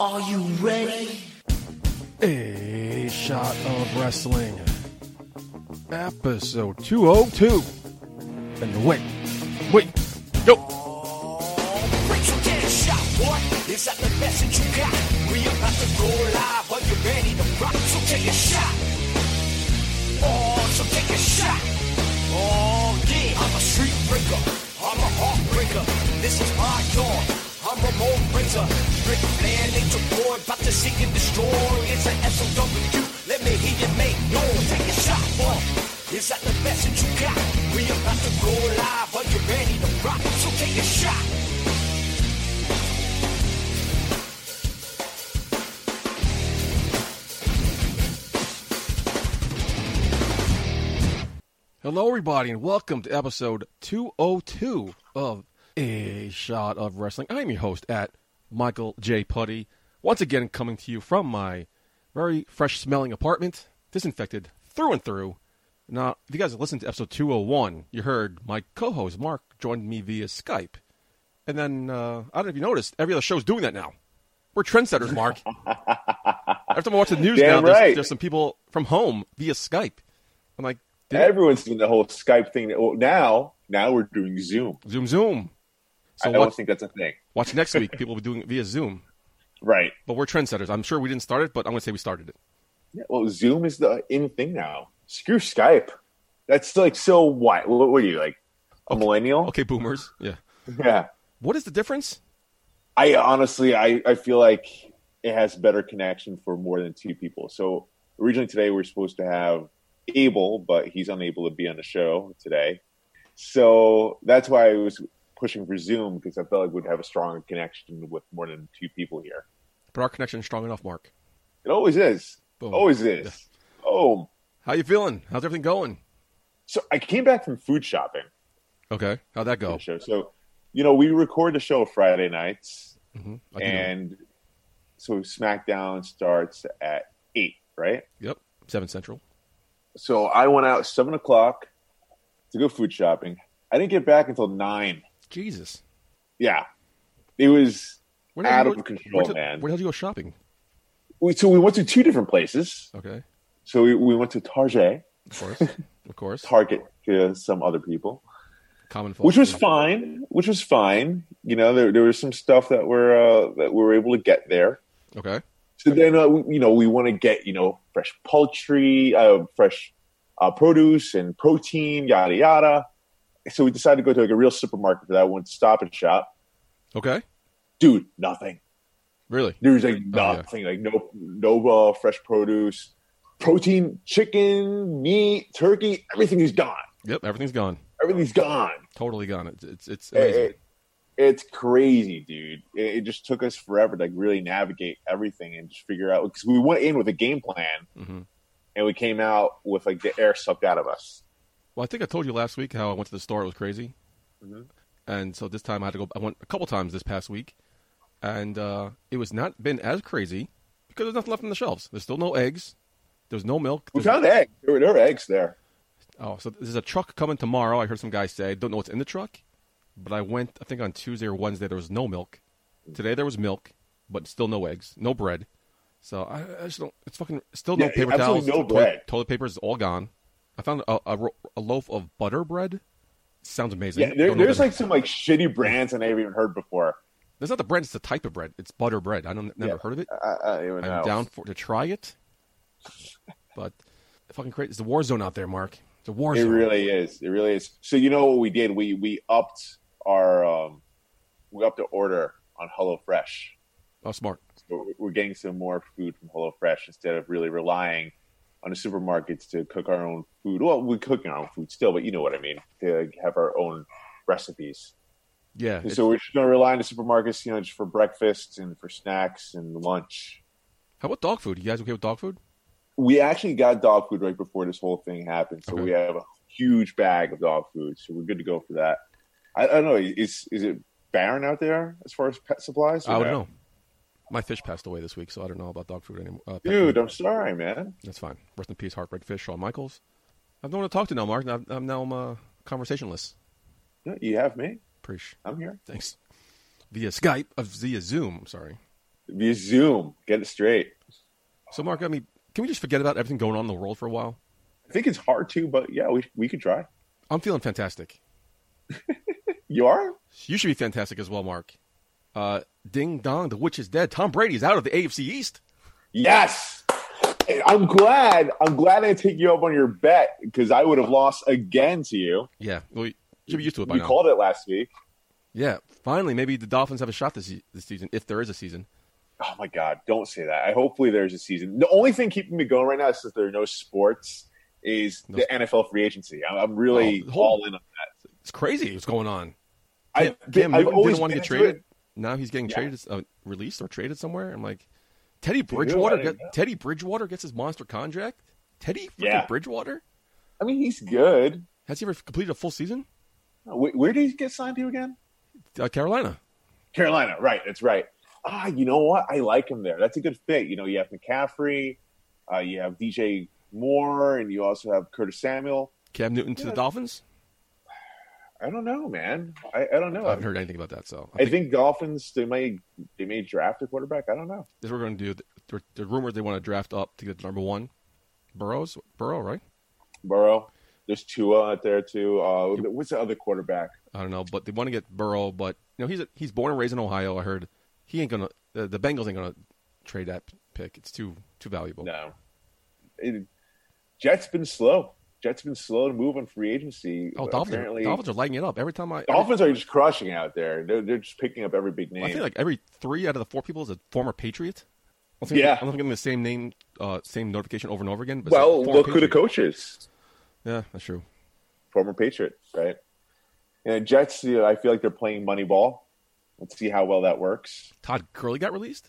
Are you ready? A shot of wrestling. Episode 202. And wait, wait, go. Rachel, get a shot, boy. Is that the that you got? We about to go live. Are you ready to rock? So take a shot. Oh, so take a shot. Oh, yeah. I'm a street breaker. I'm a heartbreaker. This is my dawn. I'm Ramon Razor. Ric Flair, Nature Boy, about to seek and destroy. It's an SOW. Let me hear you make noise. Take a shot, boy. Is that the that you got? We about to go live. Are you ready to rock? So take a shot. Hello, everybody, and welcome to episode 202 of A Shot of Wrestling. I'm your host at Michael J. Puddy. Once again, coming to you from my very fresh smelling apartment, disinfected through and through. Now, if you guys listened to episode 201, you heard my co host Mark joined me via Skype. And then, uh, I don't know if you noticed, every other show's doing that now. We're trendsetters, Mark. Every time I watch the news Damn now, there's, right. there's some people from home via Skype. I'm like, Everyone's doing the whole Skype thing. Well, now, now we're doing Zoom. Zoom, Zoom. So I don't watch, think that's a thing. watch next week. People will be doing it via Zoom. Right. But we're trendsetters. I'm sure we didn't start it, but I'm going to say we started it. Yeah, well, Zoom is the in thing now. Screw Skype. That's like so. What? What were you like? A millennial? Okay, boomers. Yeah. Yeah. What is the difference? I honestly, I, I feel like it has better connection for more than two people. So originally today we were supposed to have Abel, but he's unable to be on the show today. So that's why I was pushing for Zoom because I felt like we'd have a stronger connection with more than two people here. But our connection's strong enough, Mark. It always is. Boom. Always is. Oh, How you feeling? How's everything going? so I came back from food shopping. Okay. How'd that go? So, you know, we record the show Friday nights, hmm I do know. and so SmackDown starts at eight, right? Yep. 7 Central. So I went out seven o'clock to go food shopping. I didn't get back until nine. Jesus. Yeah, it was Where out of go- control, where man. Where did you go shopping? We, so we went to two different places. Okay. So we, we went to Target, Of course. of course. Target to some other people, Common folk. which was fine. Which was fine. You know, there there was some stuff that were uh, that we were able to get there. Okay. So then, uh, we- you know, we want to get, you know, fresh poultry, uh, fresh uh, produce and protein, yada, yada. So we decided to go to like a real supermarket for that one, stop and shop. Okay. Dude, nothing. Really? There's like Oh, yeah. nothing, like no, no uh, fresh produce, protein, chicken, meat, turkey, everything is gone. Yep. Everything's gone. Everything's gone. Totally gone. It's it's, it's amazing. it- it's crazy, dude. It, it just took us forever to like really navigate everything and just figure out because we went in with a game plan hmm and we came out with like the air sucked out of us. Well, I think I told you last week how I went to the store. It was crazy. Mhm. And so this time I had to go. I went a couple times this past week, and uh, it was not been as crazy because there's nothing left on the shelves. There's still no eggs. There's no milk. We There's- found eggs. There were, there were eggs there. oh, so there's a truck coming tomorrow. I heard some guy say. I don't know what's in the truck, but I went. I think on Tuesday or Wednesday there was no milk. Today there was milk, but still no eggs, no bread. So I, I just don't. It's fucking still no Yeah, paper towels. no toilet- bread. Toilet paper is all gone. I found a, a, a loaf of butter bread. Sounds amazing. Yeah, there, there's like some like shitty brands that I never even heard before. That's not the bread; it's the type of bread. It's butter bread. I don't never Yeah. heard of it. I, know. down for to try it, but fucking crazy. It's the war zone out there, Mark. It's a war It zone. really is. It really is. So you know what we did? We we upped our um, we upped the order on HelloFresh. oh, smart. So we're getting some more food from HelloFresh instead of really relying on the supermarkets to cook our own food. Well, we're cooking our own food still, but you know what I mean. To have our own recipes. Yeah. So we're just going to rely on the supermarkets, you know, just for breakfast and for snacks and lunch. how about dog food? You guys okay with dog food? We actually got dog food right before this whole thing happened, so Okay. we have a huge bag of dog food, so we're good to go for that. I, I don't know. Is is it barren out there as far as pet supplies? I would no? know. My fish passed away this week, so I don't know about dog food anymore. Uh, Dude, food. I'm sorry, man. that's fine. Rest in peace, Heartbreak Fish, Shawn Michaels. I've no one to talk to now, Mark. I'm, I'm now I'm uh, conversationless. No, You have me. Preach. I'm here. Thanks. Via Skype, of via Zoom. I'm sorry. Via Zoom. Get it straight. So, Mark, I mean, can we just forget about everything going on in the world for a while? I think it's hard to, but yeah, we we could try. I'm feeling fantastic. You are? You should be fantastic as well, Mark. Uh, ding dong, the witch is dead. Tom Brady's out of the AFC East. Yes. I'm glad. I'm glad I take you up on your bet because I would have lost again to you. Yeah, well, you should be used to it by You now. called it last week. Yeah, finally, maybe the Dolphins have a shot this, this season, if there is a season. Oh my God! Don't say that. I hopefully there's a season. The only thing keeping me going right now, since there are no sports, is No the NFL free agency. I'm, I'm really Oh, hold- all in on that. It's crazy what's going on. I, Cam, Cam I've Newton always didn't want to get traded. it. Now he's getting Yeah. traded, uh, released or traded somewhere. I'm like, Teddy Bridgewater. Teddy Bridgewater gets his monster contract. Teddy Yeah. Bridgewater I mean, he's good. has he ever completed a full season? Where, where did he get signed to again? Uh, Carolina. Carolina, right? That's right. Ah, you know what? I like him there. That's a good fit. You know, you have McCaffrey, uh, you have DJ Moore, and you also have Curtis Samuel. Cam Newton to the Dolphins. I don't know, man. I, I don't know. I haven't heard anything about that. So I think think Dolphins they may they may draft a quarterback. I don't know. this we're going to do. The, rumors they want to draft up to get the number one. Burrows, Burrow, right? Burrow. There's Tua out there too. Uh, what's the other quarterback? I don't know, but they want to get Burrow. But you know, he's a, he's born and raised in Ohio. I heard he ain't gonna. Uh, the Bengals ain't gonna trade that pick. It's too too valuable. No. It, Jets been slow. Jets have been slow to move on free agency. Oh, Dolphins, are, Dolphins are lighting it up every time I. Dolphins are just crushing out there. They're, they're just picking up every big name. I think like every three out of the four people is a former Patriot. I think, Yeah. I'm not getting the same name, uh, same notification over and over again. But well, look who the Patriot. coach is. Yeah, that's true. Former Patriot, right? And Jets, you know, I feel like they're playing money ball. Let's see how well that works. Todd Gurley got released.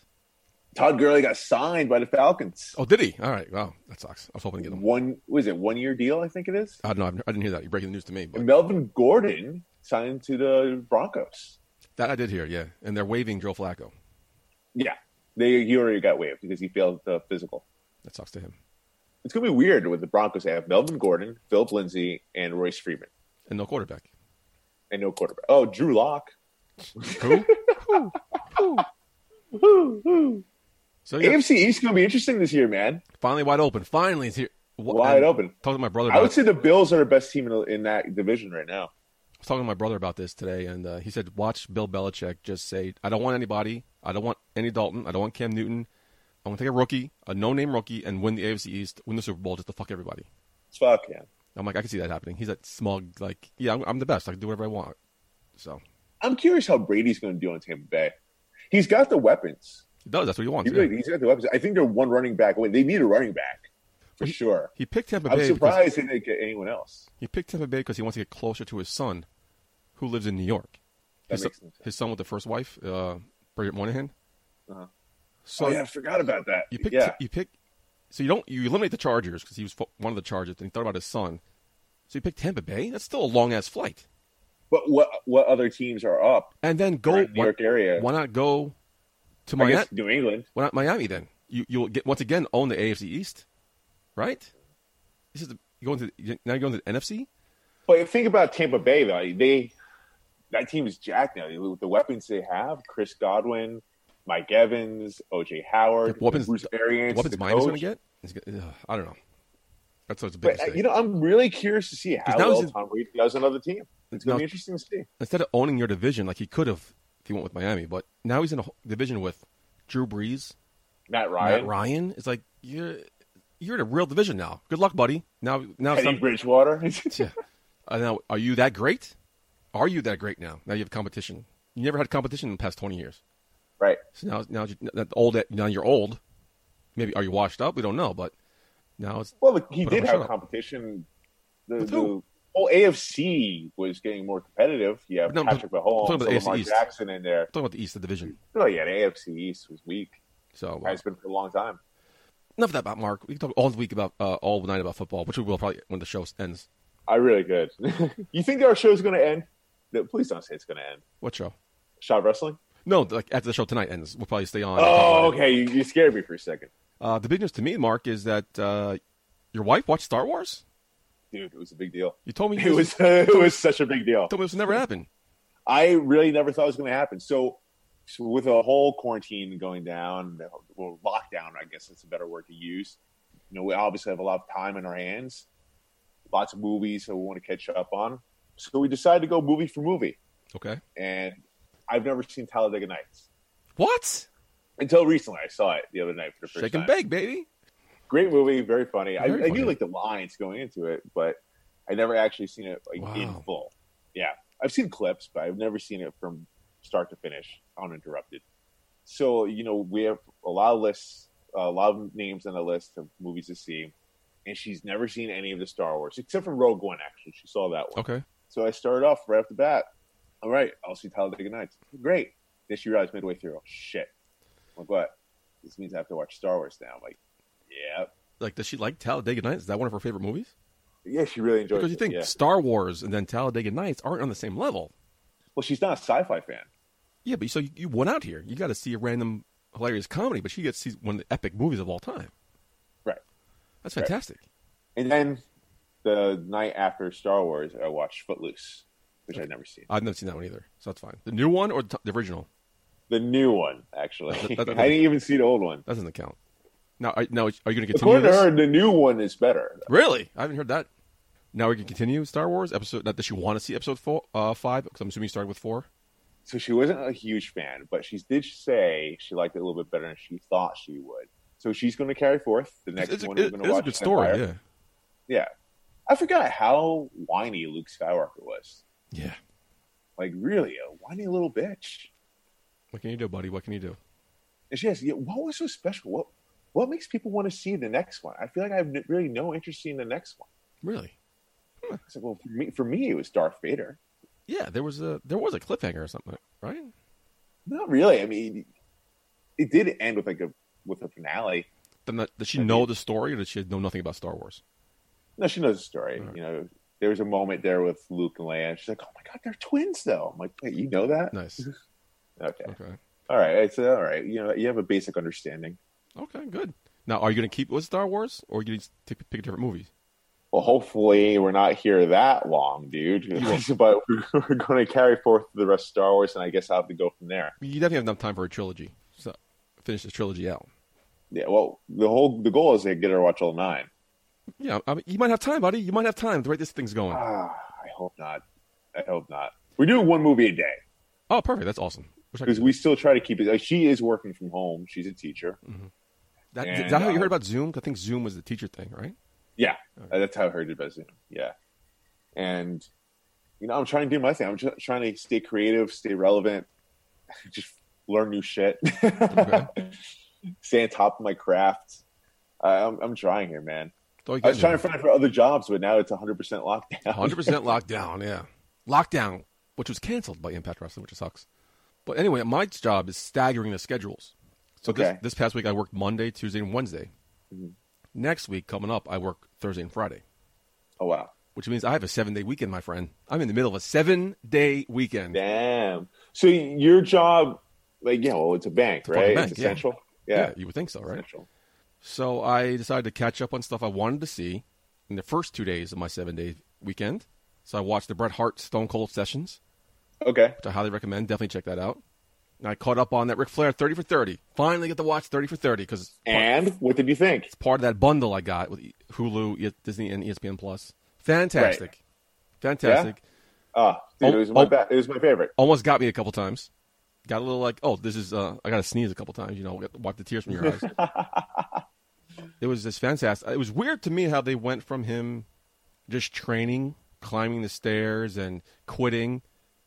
Todd Gurley got signed by the Falcons. Oh, did he? All right. Wow, that sucks. I was hoping to get him. One was it one year deal? I think it is. I don't know. I've- I didn't hear that. You're breaking the news to me, but Melvin Gordon signed to the Broncos. that I did hear. Yeah, and they're waiving Joe Flacco. Yeah, they he already got waived because he failed the physical. That sucks to him. It's gonna be weird with the Broncos. They have Melvin Gordon, Philip Lindsay, and Royce Freeman, And no quarterback. and no quarterback. Oh, Drew Lock. Who? so yeah, AFC East is gonna be interesting this year, man. finally wide open. Finally, it's here. Wide open. Talking to my brother I would say the Bills are the best team in, in that division right now. I was talking to my brother about this today, and uh, he said, "Watch Bill Belichick just say, I don't want anybody. I don't want Andy Dalton. I don't want Cam Newton. I want to take a rookie, a no-name rookie, and win the AFC East, win the Super Bowl, just to fuck everybody." Fuck yeah. I'm like, I can see that happening. He's that smug, like, yeah, I'm, I'm the best. I can do whatever I want. So I'm curious how Brady's going to do on Tampa Bay. He's got the weapons. He does. That's what he wants. He yeah. really, he's got the weapons. I think they're one running back away. They need a running back for He- sure. He picked Tampa Bay. I'm surprised he didn't get anyone else. he picked Tampa Bay because he wants to get closer to his son, who lives in New York. His, makes son- sense. his son with the first wife, uh, Bridget Moynahan. Uh-huh. So oh yeah, I forgot about that. You pick. yeah, You pick. So you don't. You eliminate the Chargers because he was one of the Chargers, and he thought about his son. So you pick Tampa Bay. That's still a long ass flight. but what what other teams are up? And then go. New why, York area. why not go to Miami? guess New England. Why not Miami then? You you'll get once again own the AFC East, right? This is the, you going to now you're going to the NFC. But think about Tampa Bay though. They that team is jacked now. With the weapons they have, Chris Godwin, Mike Evans, OJ Howard, The weapons- Bruce Arians, weapons the Miami's going to get? I don't know. That's what's a big But uh, mistake. you know, I'm really curious to see how well Tom Brady does another team. It's going to be interesting to see. Instead of owning your division like he could have if he went with Miami, but now he's in a division with Drew Brees, Matt Ryan, Matt Ryan. It's like you're you're in a real division now. Good luck, buddy. Now now Teddy some, Bridgewater. yeah. Uh, now are you that great? Are you that great now? Now you have competition. You never had competition in the past twenty years. right. So now now that old now you're old. Maybe are you washed up? We don't know, but now it's Well, he did have competition. The, the? Whole AFC was getting more competitive. You have No, Patrick Mahomes, talking about the AFC Lamar East. Jackson in there. talking about the East, of the division. Oh yeah, the AFC East was weak. So uh, Has been for a long time. enough of that about Mark. We can talk all the week about uh, all night about football, which we will probably when the show ends. I really good. you think our show's going to end? No, please don't say it's going to end. What show? Shot wrestling? No, like after the show tonight ends, we'll probably stay on. Oh, okay. You, you scared me for a second, Uh, the big news to me, Mark, is that uh, your wife watched Star Wars. Dude. It was a big deal. You told me It was it was such a big deal. told me this never happen. I really never thought it was going to happen. So so with a whole quarantine going down, well, lockdown, I guess that's a better word to use. You know, we obviously have a lot of time in our hands, lots of movies that we want to catch up on. So we decided to go movie for movie, Okay. and I've never seen Talladega Nights What? until recently. I saw it the other night for the first Shake and time. bake, baby. Great movie, very funny. I, Very I funny. knew like the lines going into it, but I never actually seen it like in full. Yeah, I've seen clips, but I've never seen it from start to finish uninterrupted. So you know, we have a lot of lists, a lot of names on the list of movies to see, and she's never seen any of the Star Wars except for Rogue One. Actually, she saw that one. Okay. So I started off right off the bat. All right, I'll see Talladega Nights. Great. Then she realized midway through, oh shit. I'm like what? This means I have to watch Star Wars now. I'm like, yeah, Like, does she like Talladega Nights? Is that one of her favorite movies? yeah. She really enjoys it. Because you it. think yeah. Star Wars and then Talladega Nights aren't on the same level. Well, she's not a sci-fi fan. Yeah, but so you, you went out here. You got to see a random hilarious comedy, but she gets to see one of the epic movies of all time. Right. That's Right. fantastic. And then the night after Star Wars, I watched Footloose, which I'd never seen. I've never seen that one either, so that's fine. The new one or the, the original? The new one, actually. That- that- that- I didn't even see the old one. That doesn't count. Now, are, now, are you going to continue According to her, the new one is better. Really? I haven't heard that. Now we can continue Star Wars episode. Not, does she want to see episode four, uh, five? Because I'm assuming you started with four. So she wasn't a huge fan, but she did say she liked it a little bit better than she thought she would. So she's going to carry forth the next it's, one. it- going it to is watch a good story. Empire. Yeah. Yeah. I forgot how whiny Luke Skywalker was. Yeah. Like, really, a whiny little bitch. What can you do, buddy? What can you do? And she asked, yeah, what was so special? What what makes people want to see the next one? I feel like I have really no interest in the next one. Really? I said, well, for me, for me, it was Darth Vader. Yeah. There was a there was a cliffhanger or something, right? Not really. I mean, it did end with like a with a finale. Then that, does she I know mean- the story, or does she know nothing about Star Wars? No, she knows the story. Right. You know, there was a moment there with Luke and Leia. And she's like, "Oh my god, they're twins, though." I'm like, "Wait, you know that?" Nice. Okay, Okay. all right. I said, "All right." You know, you have a basic understanding. Okay. Good. Now, are you going to keep with Star Wars, or are you going to pick, pick a different movie? Well, hopefully, we're not here that long, dude. but we're going to carry forth the rest of Star Wars, and I guess I'll have to go from there. You definitely have enough time for a trilogy. So finish the trilogy out. Yeah. Well, the whole the goal is to get her to watch all nine. Yeah, I mean, you might have time, buddy. You might have time. The way this thing's going. Ah, I hope not. I hope not. We're doing one movie a day Oh, perfect. That's awesome. Because we still try to keep it. Like, she is working from home. She's a teacher. That, and, is that how you heard about Zoom? I think Zoom was the teacher thing, right? Yeah, uh, that's how I heard it about Zoom. Yeah, and you know, I'm trying to do my thing. I'm just trying to stay creative, stay relevant, just learn new shit, stay on top of my craft. Uh, I'm, I'm trying here, man. That's all you I was trying to find for other jobs, but now it's 100 percent lockdown. Hundred percent lockdown. Yeah, lockdown, which was canceled by Impact Wrestling, which sucks. But anyway, my job is staggering the schedules. So Okay. this, this past week I worked Monday, Tuesday, and Wednesday. Mhm. Next week coming up, I work Thursday and Friday, Oh wow, which means I have a seven day weekend, my friend. I'm in the middle of a seven day weekend. damn. So your job, like, yeah, well, it's a bank, It's a right? bank, it's yeah. essential. Yeah. Yeah, you would think so, right? essential. So I decided to catch up on stuff I wanted to see in the first two days of my seven day weekend. So I watched the Bret Hart Stone Cold sessions, Okay. which I highly recommend. Definitely check that out. I caught up on that Ric Flair 30 for 30. Finally get to watch 30 for 30 because it's, part- And what did you think? it's part of that bundle I got with Hulu, Disney, and ESPN Plus. Fantastic. Fantastic. Ah, dude, Oh, it was my oh. ba- it was my favorite. Almost got me a couple times. Got a little like, oh, this is, uh, I got to sneeze a couple times, you know, wipe the tears from your eyes. it was just fantastic. It was weird to me how they went from him just training, climbing the stairs, and quitting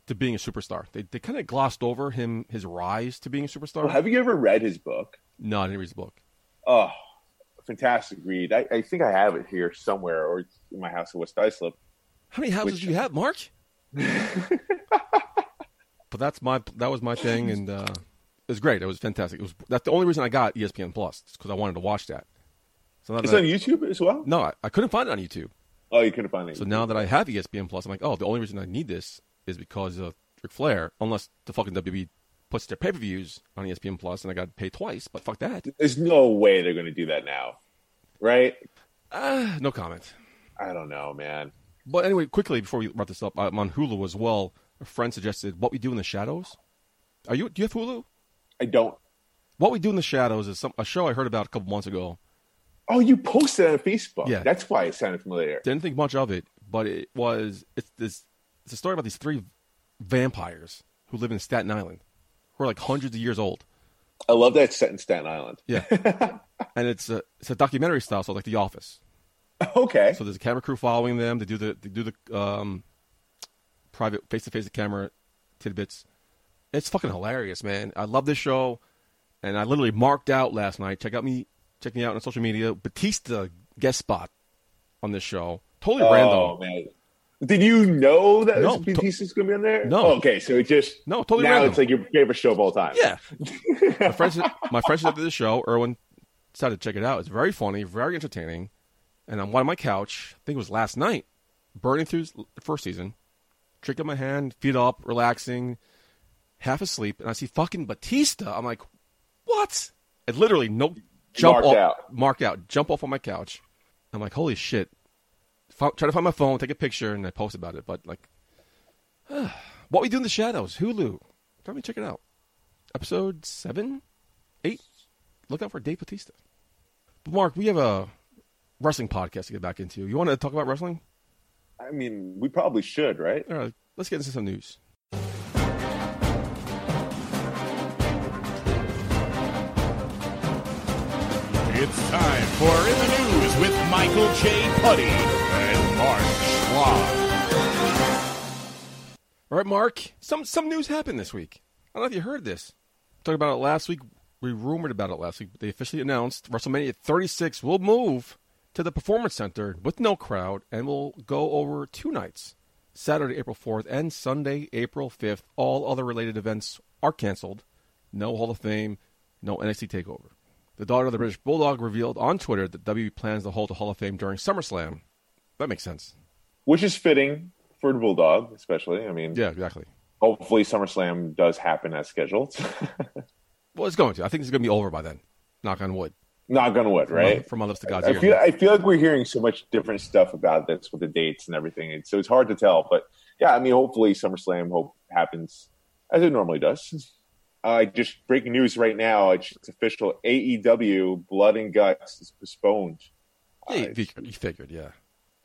to being a superstar. They, they kind of glossed over him, his rise to being a superstar. Well, have you ever read his book? no, I didn't read his book. Oh, fantastic read. I, I think I have it here somewhere, or in my house in West Islip. How many houses Which- do you have, Mark? but that's my that was my thing, and uh, it was great. It was fantastic. It was that's the only reason I got ESPN Plus because I wanted to watch that. So It's that on YouTube as well. no, I, I couldn't find it on YouTube. Oh, you couldn't find it. So now that I have ESPN Plus, I'm like, oh, the only reason I need this is because of Ric Flair. Unless the fucking WWE puts their pay per views on ESPN Plus, and I got to pay twice. But fuck that. there's no way they're going to do that now, right? Ah, no comment. I don't know, man. But anyway, quickly before we wrap this up, I'm on Hulu as well. A friend suggested What We Do in the Shadows. Are you? Do you have Hulu? I don't. What we do in the shadows is some a show I heard about a couple months ago. Oh, you posted it on Facebook. Yeah. That's why it sounded familiar. Didn't think much of it, but it was it's this it's a story about these three vampires who live in Staten Island, who are like hundreds of years old. I love that it's set in Staten Island. Yeah, and it's a it's a documentary style, so like The Office. Okay. So there's a camera crew following them. They do the they do the um, private face to face camera tidbits. It's fucking hilarious, man. I love this show, and I literally marked out last night. Check out me, check me out on social media. Batista guest spot on this show. Totally oh random. man. Did you know that No, no, Batista's going to be on there? No. Oh, okay, so it just No, totally now random. it's like your favorite show of all time. Yeah, my friends, my friends did the show. Erwin decided to check it out. It's very funny, very entertaining. And I'm on my couch. I think it was last night, burning through the first season. Drink in my hand, feet up, relaxing, half asleep, and I see fucking Batista. I'm like, what? And literally, no jump Marked off, out. mark out, jump off on my couch. I'm like, holy shit. F- try to find my phone, take a picture, and I post about it. But like, what we do in the shadows, Hulu. Try me check it out. Episode seven, eight. Look out for Dave Batista. But Mark, we have a wrestling podcast to get back into. You want to talk about wrestling? I mean, we probably should, right? All right, let's get into some news. It's time for In the News with Michael J. Puddy and Mark Chouen. All right, Mark. Some some news happened this week. I don't know if you heard this. Talked about it last week. We rumored about it last week. But they officially announced WrestleMania 36 will move to the Performance Center with no crowd and will go over two nights: Saturday, April 4th, and Sunday, April 5th. All other related events are canceled. No Hall of Fame, no NXT Takeover. The daughter of the British Bulldog revealed on Twitter that WWE plans to hold a Hall of Fame during SummerSlam. That makes sense. Which is fitting for the Bulldog, especially. I mean, Yeah, exactly. hopefully SummerSlam does happen as scheduled. Well, it's going to. I think it's going to be over by then. Knock on wood. Knock gonna wood, right? From my lips to God's I ear. feel I feel like we're hearing so much different stuff about this with the dates and everything, and so it's hard to tell. But yeah, I mean, hopefully SummerSlam hope happens as it normally does. Uh, just breaking news right now. It's, it's official. AEW Blood and Guts is postponed. Yeah, you figured, you figured, yeah.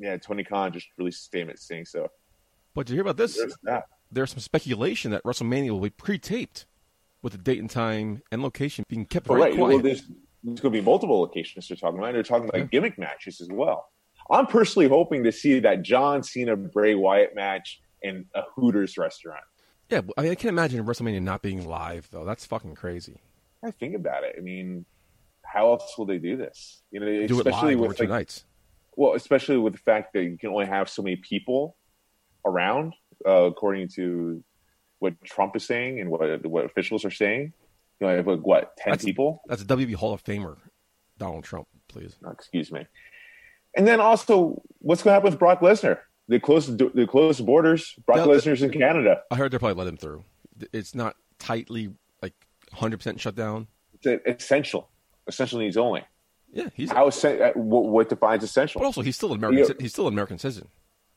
Yeah, Tony Khan just released a statement saying so. But did you hear about this? There's. There's some speculation that WrestleMania will be pre-taped with the date and time and location being kept very right, quiet. well, there's, there's going to be multiple locations they're talking about. They're talking about gimmick matches as well. I'm personally hoping to see that John Cena Bray Wyatt match in a Hooters restaurant. yeah, I, mean, I can't imagine WrestleMania not being live though. That's fucking crazy. I think about it. I mean, how else will they do this? You know, Do especially with two like, nights. Well, especially with the fact that you can only have so many people around, uh, according to what Trump is saying and what what officials are saying. You know, have like, what ten That's- people? That's a WB Hall of Famer, Donald Trump. Please. No, excuse me. And then also, what's going to happen with Brock Lesnar? They closed the, they closed borders. Brock No, Lesnar's in Canada. I heard they'll probably let him through. It's not tightly like 100 percent shut down. It's essential. Essential needs only. Yeah, he's. How essen- uh, what, what defines essential? But also, he's still an American. Yeah. He's still an American citizen.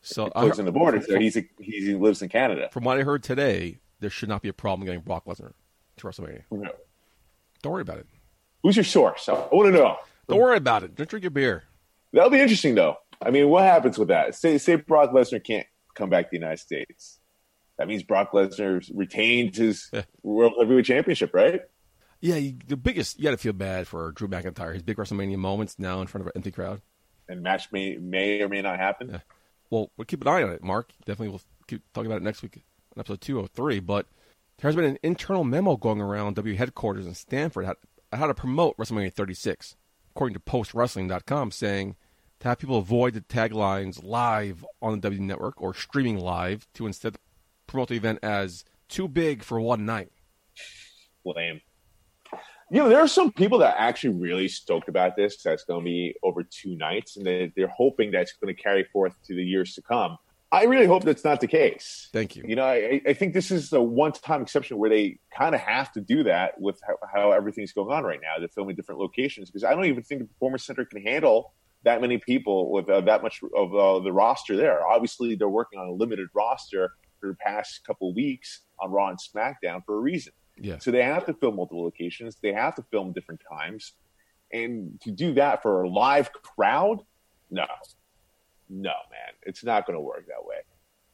So I Closing heard- the border. So he's a, he's, he lives in Canada. from what I heard today, there should not be a problem getting Brock Lesnar to WrestleMania. Don't worry about it. Who's your source? I want to know. Don't worry about it. Don't drink your beer. That'll be interesting, though. I mean, what happens with that? Say, say Brock Lesnar can't come back to the United States. That means Brock Lesnar retained his Yeah. World Heavyweight Championship, right? Yeah, you, the biggest. You got to feel bad for Drew McIntyre. His big WrestleMania moments now in front of an empty crowd. And match may may or may not happen. Yeah. Well, we'll keep an eye on it, Mark. Definitely, we'll keep talking about it next week on episode 203. But there has been an internal memo going around W headquarters in Stamford how, how to promote WrestleMania 36, according to PostWrestling.com, saying to have people avoid the taglines live on the W network or streaming live to instead promote the event as too big for one night. lame. You know, there are some people that are actually really stoked about this. That's going to be over two nights, and they, they're hoping that's going to carry forth to the years to come. I really hope that's not the case. Thank you. You know, I, I think this is a one-time exception where they kind of have to do that with how, how everything's going on right now. They're filming different locations because I don't even think the Performance Center can handle that many people with uh, that much of uh, the roster there. Obviously, they're working on a limited roster for the past couple weeks on Raw and SmackDown for a reason. Yeah. So they have to film multiple locations. They have to film different times, and to do that for a live crowd, no, no, man, it's not going to work that way.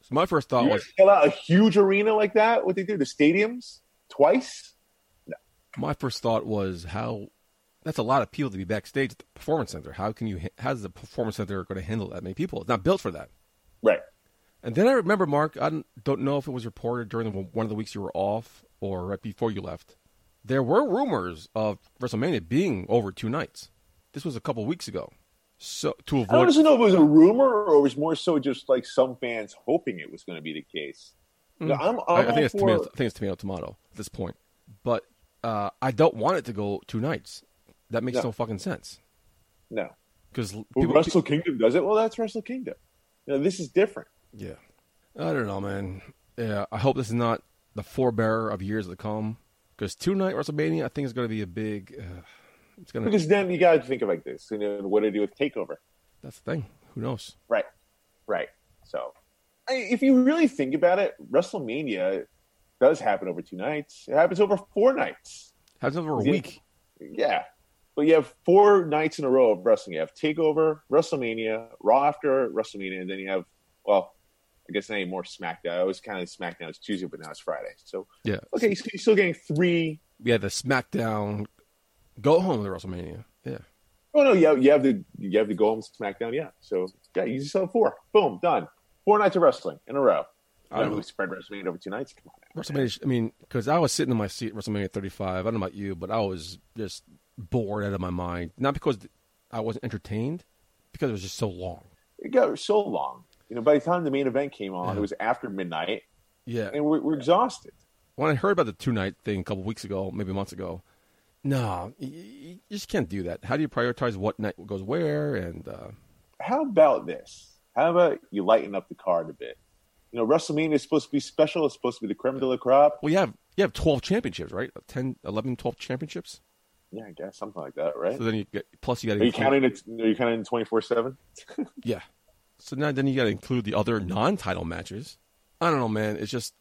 So my first thought You was sell out a huge arena like that? What they do? The stadiums twice? No. my first thought was how that's a lot of people to be backstage at the performance center. How can you? How's the performance center going to handle that many people? It's not built for that. Right. And then I remember, Mark, I don't- don't know if it was reported during the, one of the weeks you were off or right before you left. There were rumors of WrestleMania being over two nights. This was a couple weeks ago. So to I avoid, don't know if it was a rumor or it was more so just like some fans hoping it was going to be the case. Mm. I'm, I'm I, I think it's for- tomato. I think it's tomato tomato at this point. But uh, I don't want it to go two nights. That makes No. no, fucking sense. No. Because Well, Wrestle Kingdom does it. Well, that's Wrestle Kingdom. You know, this is different. Yeah. I don't know, man. Yeah, I hope this is not the forebearer of years to come. Because two night WrestleMania, I think is going to be a big. Uh, it's going to. Because then you got to think of like this. You know, what to do with Takeover. That's the thing. Who knows? Right. Right. So, I, if you really think about it, WrestleMania does happen over two nights. It happens over four nights. Happens over a Yeah. week. Yeah. But you have four nights in a row of wrestling. You have Takeover, WrestleMania, Raw after WrestleMania, and then you have, well, I guess anymore SmackDown. I was kind of SmackDown. It's Tuesday, but now it's Friday. So, Yeah. okay, so you're still getting three. We had the SmackDown go home to WrestleMania. Yeah. Oh no, you have, you have the you have the go home SmackDown. Yeah. So yeah, you just have four. Boom, done. Four nights of wrestling in a row. I don't spread WrestleMania over two nights. Come on. WrestleMania, I mean, because I was sitting in my seat at WrestleMania 35. I don't know about you, but I was just bored out of my mind. Not because I wasn't entertained, because it was just so long. It got so long. You know, by the time the main event came on, Yeah. it was after midnight, Yeah. and we're, we're exhausted. when I heard about the two night thing a couple weeks ago, maybe months ago, no, you, you just can't do that. How do you prioritize what night goes where? And uh, How about this? How about you lighten up the card a bit? You know, WrestleMania is supposed to be special. It's supposed to be the creme de la crop. well, you have you have twelve championships, right? 10, 11, 12 championships. Yeah, I guess something like that, right? So then you get plus you got to Are you counting it? Are you counting twenty four seven? Yeah. So now then you got to include the other non-title matches. I don't know, man. It's just